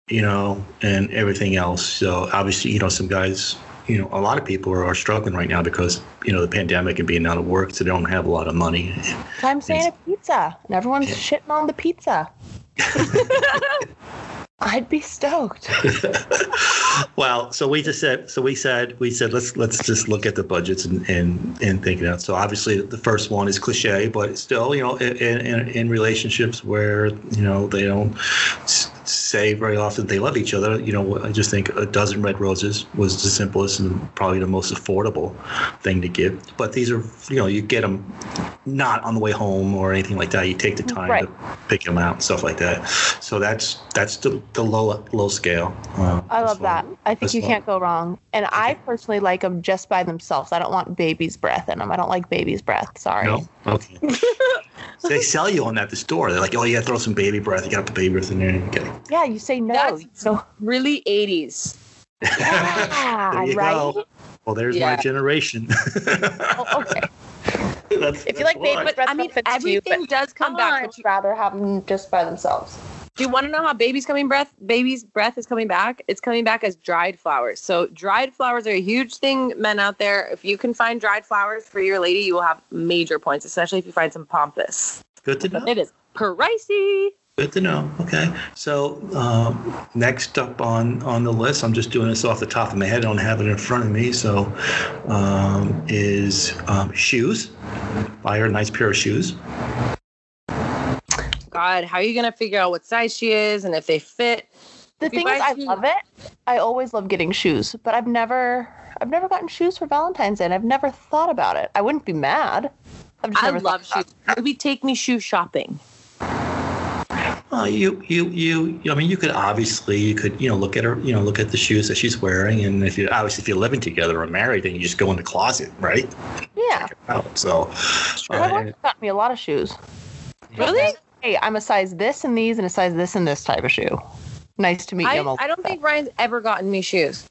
you know, and everything else. So obviously, you know, some guys, you know, a lot of people are, are struggling right now because you know the pandemic and being out of work, so they don't have a lot of money. Time I'm saying a pizza, and everyone's Yeah. shitting on the pizza. I'd be stoked. well, so we just said, so we said, we said, let's let's just look at the budgets and and and think it out. So obviously, the first one is cliche, but still, you know, in in, in relationships where you know they don't say very often they love each other. You know, I just think a dozen red roses was the simplest and probably the most affordable thing to give. But these are, you know, you get them not on the way home or anything like that. You take the time Right. to pick them out and stuff like that. So that's that's the, the low low scale. Uh, I love that. I think as you far- can't go wrong. And I personally like them just by themselves. I don't want baby's breath in them. I don't like baby's breath. Sorry. No, okay. so they sell you on that at the store. They're like, oh, yeah, throw some baby breath. You got to put baby breath in there. and you get Yeah, you say no. That's- So Really 80s. yeah, There you right. go. Well, there's Yeah. my generation. Oh, okay. That's- If you like that's baby breath, I mean, no you, everything but does come back. I'd But you, rather have them just by themselves. Do you want to know how baby's coming breath? Baby's breath is coming back. It's coming back as dried flowers. So dried flowers are a huge thing, men out there. If you can find dried flowers for your lady, you will have major points, especially if you find some pampas. Good to know. It is pricey. Good to know. Okay. So um, next up on on the list, I'm just doing this off the top of my head. I don't have it in front of me. So um, is um, shoes. Buy her a nice pair of shoes. God, how are you gonna figure out what size she is and if they fit? The If thing is, buy I shoes- love it. I always love getting shoes, but I've never, I've never gotten shoes for Valentine's Day. and I've never thought about it. I wouldn't be mad. I've just I never love shoes. about Maybe take me shoe shopping. Uh, you, you, you. I mean, you could obviously, you could, you know, look at her, you know, look at the shoes that she's wearing, and if you obviously if you're living together or married, then you just go in the closet, right? Yeah, Out. So, my uh, wife got me a lot of shoes. Really? Hey, I'm a size this and these, and a size this and this type of shoe. Nice to meet you. I don't think Ryan's ever gotten me shoes.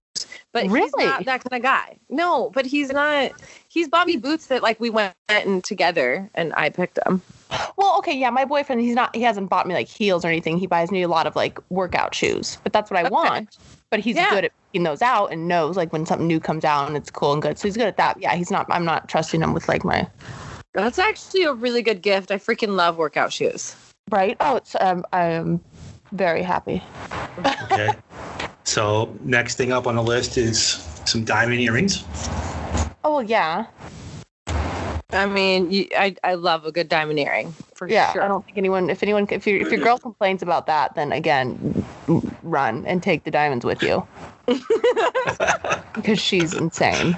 But he's not that kind of guy. No, but he's not. He's bought me boots that like we went in together and I picked them. Well, okay, yeah, my boyfriend, he's not, he hasn't bought me like heels or anything. He buys me a lot of like workout shoes, but that's what I Okay. want. But he's Yeah. good at picking those out and knows like when something new comes out and it's cool and good. So he's good at that. Yeah, he's not, I'm not trusting him with like my, That's actually a really good gift. I freaking love workout shoes. right? Oh, it's, um, I'm very happy. okay. So next thing up on the list is some diamond earrings. Oh, well, yeah. I mean, you, I I love a good diamond earring for Yeah. sure. I don't think anyone, if anyone, if your, if your girl complains about that, then again, run and take the diamonds with you. because she's insane.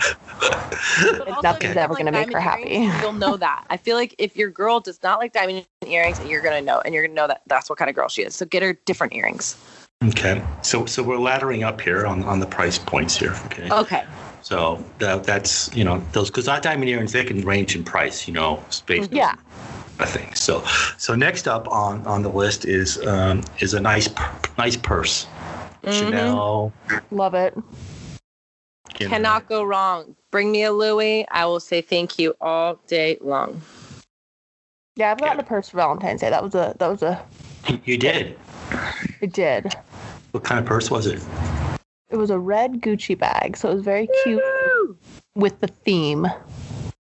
But also, nothing's if ever like gonna make her happy. earrings, You'll know that. I feel like if your girl does not like diamond earrings, you're gonna know, and you're gonna know that that's what kind of girl she is. So get her different earrings. Okay. So so we're laddering up here on, on the price points here. Okay. Okay. So that, that's you know those because our diamond earrings they can range in price. You know, space. Yeah. I think so. So next up on on the list is um, is a nice nice purse. Mhm. Chanel. Love it. you know. Cannot go wrong. Bring me a Louis. I will say thank you all day long. Yeah, I've gotten a purse for Valentine's Day. That was a, that was a, You did. it did. What kind of purse was it? It was a red Gucci bag, so it was very cute Woo! with the theme.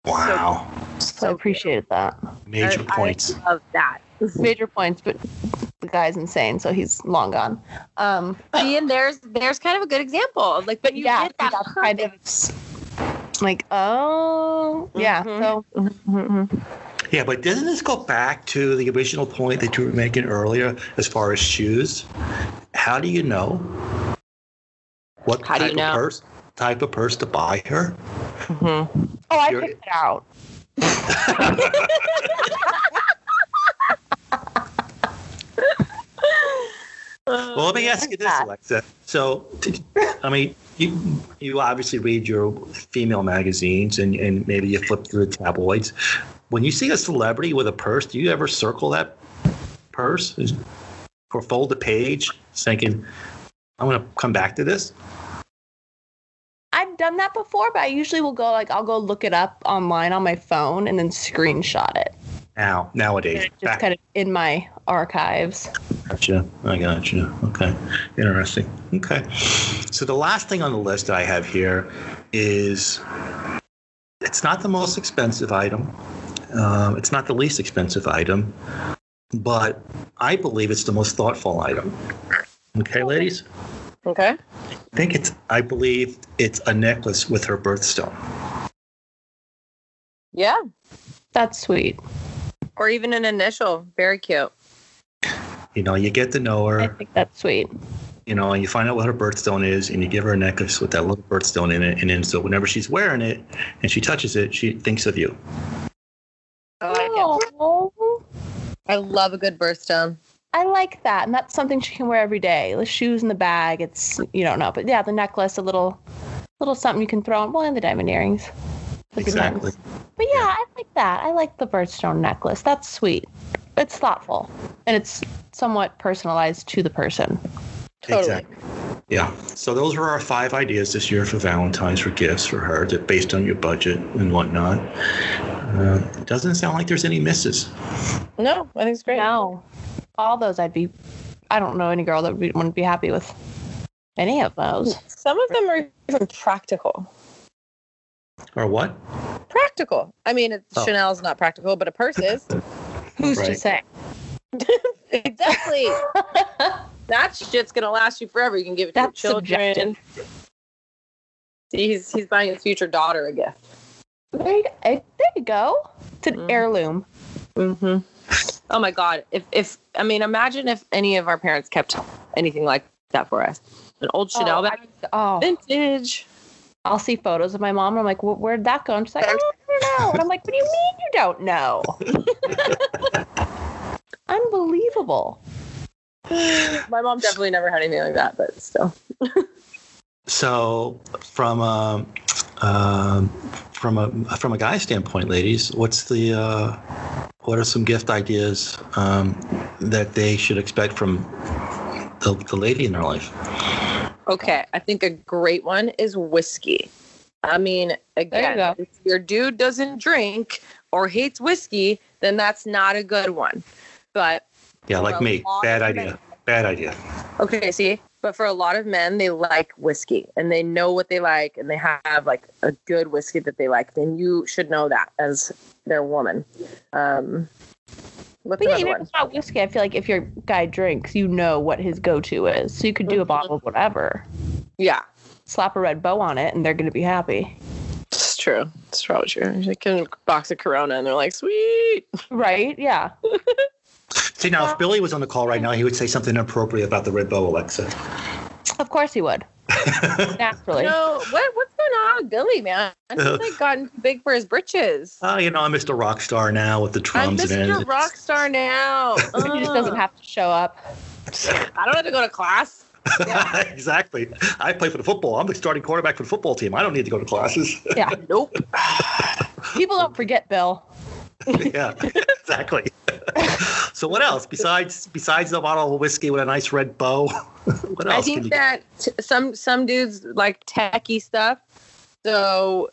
Wow. So I appreciated that. Major I- points. I love that. Major points, but the guy's insane, so he's long gone. Um, See, and there's there's kind of a good example. Like, but you yeah, did that that's kind of like, oh, yeah. Mhm. So. Yeah, but doesn't this go back to the original point that you were making earlier as far as shoes? How do you know what How do type you know? of purse type of purse to buy her? Mm-hmm. oh, I You're- picked it out. Well, oh, let me ask you this, that? Alexa. So, I mean, you you obviously read your female magazines and, and maybe you flip through the tabloids. When you see a celebrity with a purse, do you ever circle that purse or fold the page, thinking, "I'm going to come back to this"? I've done that before, but I usually will go like I'll go look it up online on my phone and then screenshot it. Now, nowadays, Just back, kind of in my archives. Gotcha. I gotcha. Okay. Interesting. Okay. So the last thing on the list that I have here is it's not the most expensive item. Um, it's not the least expensive item, but I believe it's the most thoughtful item. Okay, ladies? Okay. I think it's, I believe it's a necklace with her birthstone. Yeah. That's sweet. Or even an initial. Very cute. You know, you get to know her. I her, think that's sweet. you know, and you find out what her birthstone is, and you give her a necklace with that little birthstone in it, and then so whenever she's wearing it and she touches it, she thinks of you. Oh, I. Oh, I love a good birthstone. I like that, and that's something she can wear every day. The shoes in the bag, it's you don't know, but yeah, the necklace, a little, little something you can throw on. Well, and the diamond earrings. The Exactly. diamonds. But yeah, I like that. I like the birthstone necklace. That's sweet. It's thoughtful, and it's somewhat personalized to the person. Totally. Exactly. Yeah. So those were our five ideas this year for Valentine's for gifts for her, that based on your budget and whatnot. Uh, doesn't sound like there's any misses. No, I think it's great. No, all those I'd be. I don't know any girl that would- wouldn't be happy with any of those. Some of them are even practical. Or what? Practical. I mean, it's, Oh. Chanel's not practical, but a purse is. Who's to say? exactly. that shit's gonna last you forever. You can give it to your That's children. subjective. See, he's he's buying his future daughter a gift. There you, eh, there you go. It's an Mhm. heirloom. Mm-hmm. Oh my god! If if I mean, imagine if any of our parents kept anything like that for us. An old Chanel oh, bag, I- oh, vintage. I'll see photos of my mom and I'm like, "Wh- where'd that go? And she's like, I don't know. And I'm like, what do you mean you don't know? Unbelievable. My mom definitely never had anything like that, but still. So from a um, from a from a guy standpoint, ladies, what's the uh, what are some gift ideas um, that they should expect from the, the lady in their life? Okay, I think a great one is whiskey. I mean, again, go. if your dude doesn't drink or hates whiskey, then that's not a good one. But Yeah, like me. Bad idea. men. Bad idea. okay, see, but for a lot of men, they like whiskey and they know what they like and they have like a good whiskey that they like. Then you should know that as their woman. Um, what's But yeah, even if one? it's not whiskey, I feel like if your guy drinks, you know what his go-to is. So you could do a bottle of whatever, Yeah, slap a red bow on it, and they're going to be happy. it's true. It's probably true. You can box of Corona and they're like, sweet. Right? Yeah. See now, if Billy was on the call right now, he would say something inappropriate about the red bow, Alexa. Of course he would. Naturally. No, what what's going on with Billy, man? He's like gotten too big for his britches. Oh, you know, I'm Mr. Rockstar now with the I'm drums and Mr. it. Rockstar now. he just doesn't have to show up. I don't have to go to class. exactly. I play for the football. I'm the starting quarterback for the football team. I don't need to go to classes. Yeah. Nope. People don't forget, Bill. yeah, exactly. so what else besides besides the bottle of whiskey with a nice red bow? what else? I can think you- that t- some some dudes like techie stuff. So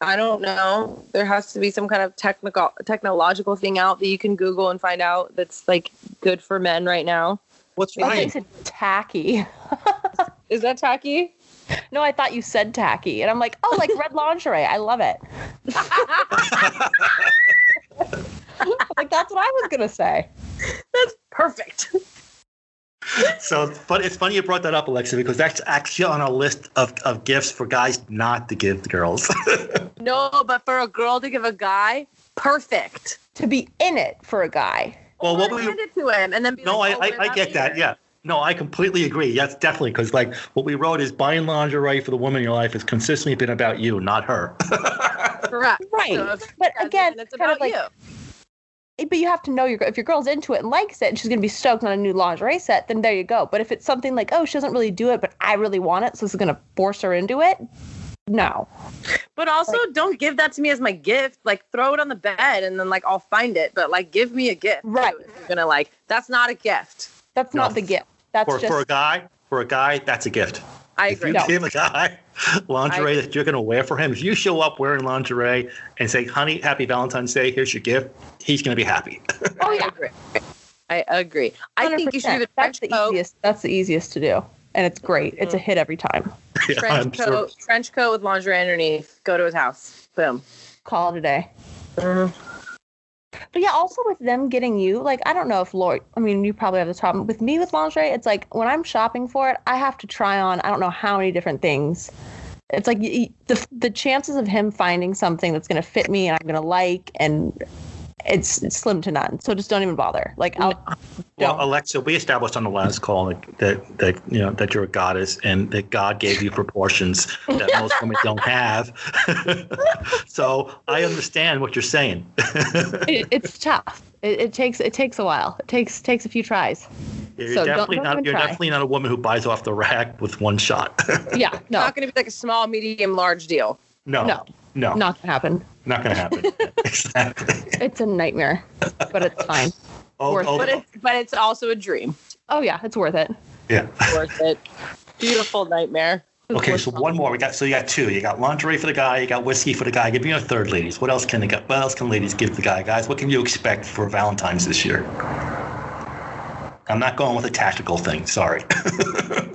I don't know. There has to be some kind of technical technological thing out that you can Google and find out that's like good for men right now. What's I thought you said tacky. Is that tacky? No, I thought you said tacky. And I'm like, oh, like red lingerie. I love it. like, that's what I was going to say. That's perfect. So, but it's funny you brought that up, Alexa, because that's actually on a list of, of gifts for guys not to give to girls. No, but for a girl to give a guy, perfect. To be in it for a guy. Well, what we hand it to him and then be no, like, I, "Oh, I, wear I get that. Yeah. No, I completely agree. Yes, definitely. Because like what we wrote is buying lingerie for the woman in your life has consistently been about you, not her. Correct. Right. So But again, then it's it's kind of like- you. Eh, but you have to know your if your girl's into it and likes it and she's going to be stoked on a new lingerie set, then there you go. But if it's something like, oh, she doesn't really do it, but I really want it, so this is going to force her into it, no. But also, don't give that to me as my gift. Like, throw it on the bed and then, like, I'll find it. But, like, give me a gift. Right. if you're gonna, like, that's not a gift. That's No. not the gift. That's for, just for a guy, for a guy, that's a gift. I agree. If you No. give a guy lingerie that you're going to wear for him, if you show up wearing lingerie and say, "Honey, happy Valentine's Day. Here's your gift," he's going to be happy. Oh, I agree. I agree. I think you should do the 100%. that's the coat. easiest. That's the easiest to do, and it's great. It's a hit every time. Yeah, I'm Trench sure. coat, trench coat with lingerie underneath. Go to his house. Boom. Call it a day. Mm-hmm. But yeah, also with them getting you, like I don't know if Lori. I mean, you probably have this problem with me with lingerie. It's like when I'm shopping for it, I have to try on. I don't know how many different things. It's like y- y- the the chances of him finding something that's going to fit me and I'm going to like and it's, it's slim to none. So just don't even bother. Like I'll Well, don't. Alexa, we established on the last call that, that that you know that you're a goddess and that God gave you proportions that most women don't have. so I understand what you're saying. it, it's tough. It, it takes it takes a while. It takes takes a few tries. You're So don't- definitely don't not. You're try. definitely not a woman who buys off the rack with one shot. Yeah, no, Not going to be like a small, medium, large deal. no, no, no, not gonna happen. not going to happen. exactly. It's a nightmare, but it's fine. Oh, Worth oh, But it's but it's also a dream. Oh yeah, it's worth it. yeah. Worth it. Beautiful nightmare. It's Okay, so one more. We got so you got two. You got lingerie for the guy. You got whiskey for the guy. Give me a third, ladies. What else can they get? What else can ladies give the guy, guys? What can you expect for Valentine's this year? I'm not going with a tactical thing. Sorry.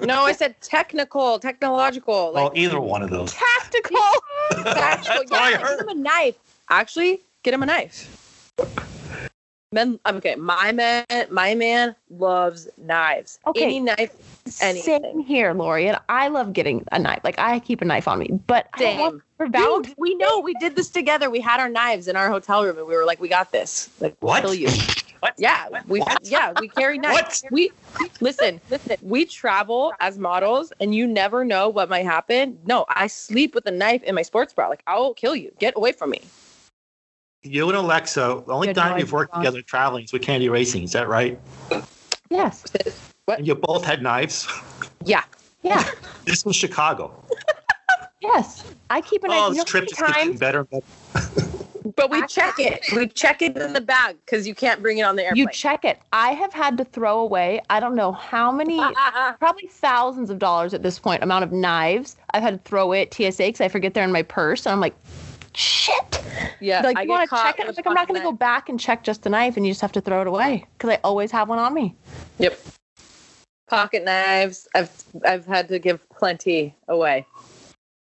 No, I said technical, technological. well, either one of those. tactical. Tactical. That's all I Yeah, heard. get him a knife. Actually, get him a knife. Men, okay, my man, my man loves knives. Okay. Any knife, Same here, Lori. And I love getting a knife. Like I keep a knife on me, but I Same. Dude, we know we did this together. We had our knives in our hotel room, and we were like, "We got this." Like, we'll What? Kill you. What? Yeah, we What? yeah we carry knives. We listen, listen. We travel as models, and you never know what might happen. No, I sleep with a knife in my sports bra. Like, I will kill you. Get away from me. You and Alexa. The only Good time night, you've worked Ross. together traveling is with Candy Racing. Is that right? Yes. And you both had knives. Yeah. Yeah. This was Chicago. Yes. I keep an knife. Oh, You this trip how just getting better. and better. But we check it. We check it in the bag because you can't bring it on the airplane. you check it. I have had to throw away. I don't know how many. Probably thousands of dollars at this point. Amount of knives I've had to throw at TSA because I forget they're in my purse, and I'm like, shit. yeah, like I you want to check it? I'm like, I'm not going to go back and check just the knife, and you just have to throw it away because I always have one on me. Yep. Pocket knives. I've I've had to give plenty away.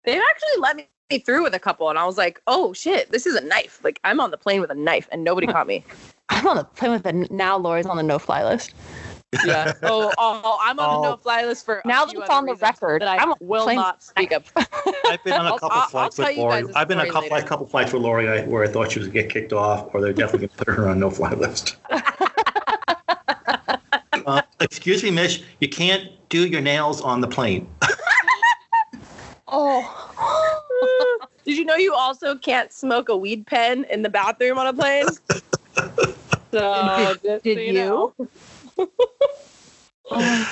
They've actually let me through with a couple, and I was like, "Oh shit, this is a knife!" Like I'm on the plane with a knife, and nobody caught me. I'm on the plane with the now. Lori's on the no-fly list. Yeah. Oh, oh, I'm on the Oh. no-fly list for a Now that it's on the record, that I I'm will plane- not speak of. I've been on a I'll- couple I'll- I'll flights tell with you Lori. guys a I've been on a couple, later. a couple flights with Lori where I thought she was going to get kicked off, or they're definitely going to put her on no-fly list. uh, excuse me, Mish. You can't do your nails on the plane. Oh. Did you know you also can't smoke a weed pen in the bathroom on a plane? So, just did so you? know. Oh.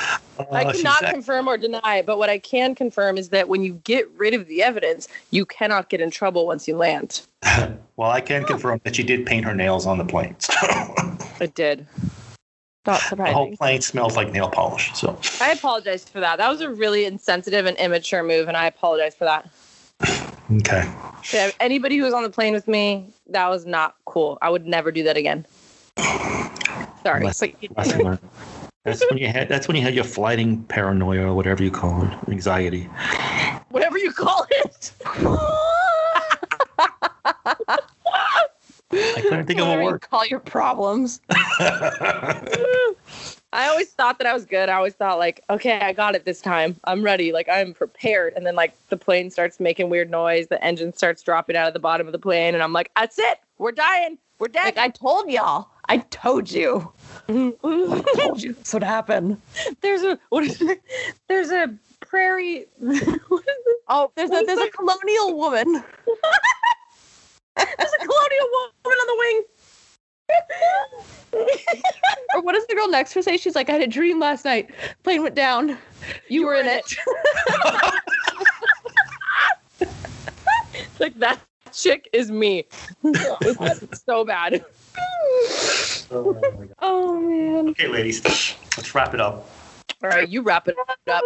I Uh, cannot confirm or deny, but what I can confirm is that when you get rid of the evidence, you cannot get in trouble once you land. well, I can confirm that she did paint her nails on the plane. So I did. Not the whole plane smells like nail polish. So I apologize for that. That was a really insensitive and immature move, and I apologize for that. okay. To anybody who was on the plane with me, that was not cool. I would never do that again. Sorry. Unless- Lesson learned. That's when you had. That's when you had your flighting paranoia or whatever you call it, anxiety. Whatever you call it. I couldn't think of a Whatever you word. Call your problems. I always thought that I was good. I always thought like, okay, I got it this time. I'm ready. Like I'm prepared. And then like the plane starts making weird noise. The engine starts dropping out of the bottom of the plane, and I'm like, that's it. We're dying. We're dead. Like I told y'all. I told you. I told you this would happen. there's a what is it? There's a prairie. what is it? Oh, there's a there's a colonial woman. There's colonial woman on the wing. Or what does the girl next to her say? She's like, I had a dream last night. Plane went down. You, were in it. like that chick is me. It's so bad. Oh man. okay, ladies, let's wrap it up. All right, you wrap it up.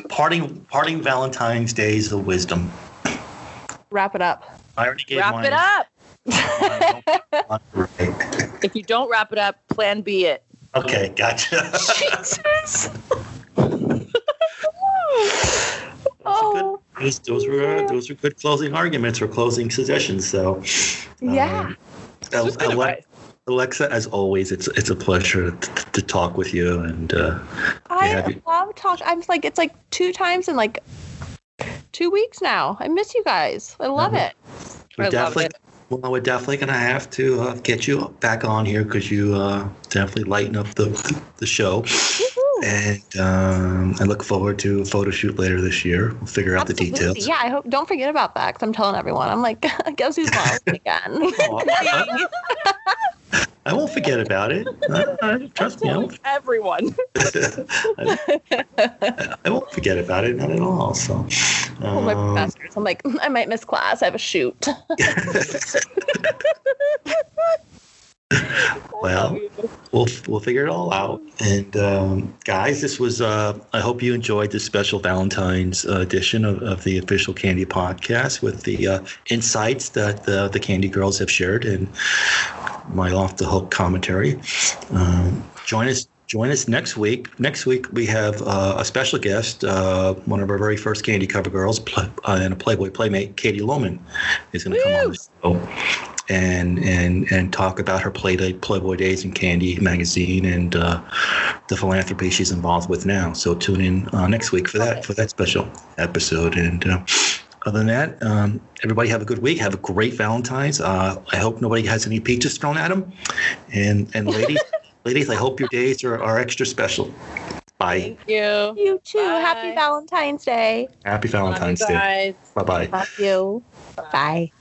parting, parting Valentine's days of wisdom. Wrap it up. I already gave Wrap mine. it up. If you don't wrap it up, plan B it. Okay, gotcha. Jesus. Those, oh. good, those, those were those were good closing arguments or closing suggestions. So, Yeah. um, It's just good Ale- Alexa, as always, it's it's a pleasure to, to talk with you. And uh, I love talk. I'm like it's like two times in like two weeks now. I miss you guys. I love it. we're I definitely it. well, we're definitely gonna have to uh, get you back on here because you uh, definitely lighten up the the show. And um, I look forward to a photo shoot later this year. We'll figure out the details. Yeah, I hope. Don't forget about that. Cause I'm telling everyone. I'm like, guess who's mom again? I, won't forget about it. I, I- trust me, I won't, Everyone. I, I won't forget about it. Not at all. So, Oh, my um, professors. I'm like, I might miss class. I have a shoot. well, we'll we'll figure it all out. And um, guys, this was. Uh, I hope you enjoyed this special Valentine's uh, edition of, of the official Candy Podcast with the uh, insights that the the Candy Girls have shared and my off the hook commentary. Um, join us. Join us next week. Next week we have uh, a special guest, uh, one of our very first Candy Cover girls, pl- uh, and a Playboy playmate, Katie Lohmann, is going to come on the show and and and talk about her Play Playboy days and Candy magazine and uh, the philanthropy she's involved with now. So tune in uh, next week for that for that special episode. And uh, other than that, um, everybody have a good week. Have a great Valentine's. Uh, I hope nobody has any peaches thrown at them. And and ladies, ladies, I hope your days are, are extra special. Bye. Thank you. You too. Bye. Happy Valentine's Day. Happy Valentine's Day. Bye bye. Love you. Bye.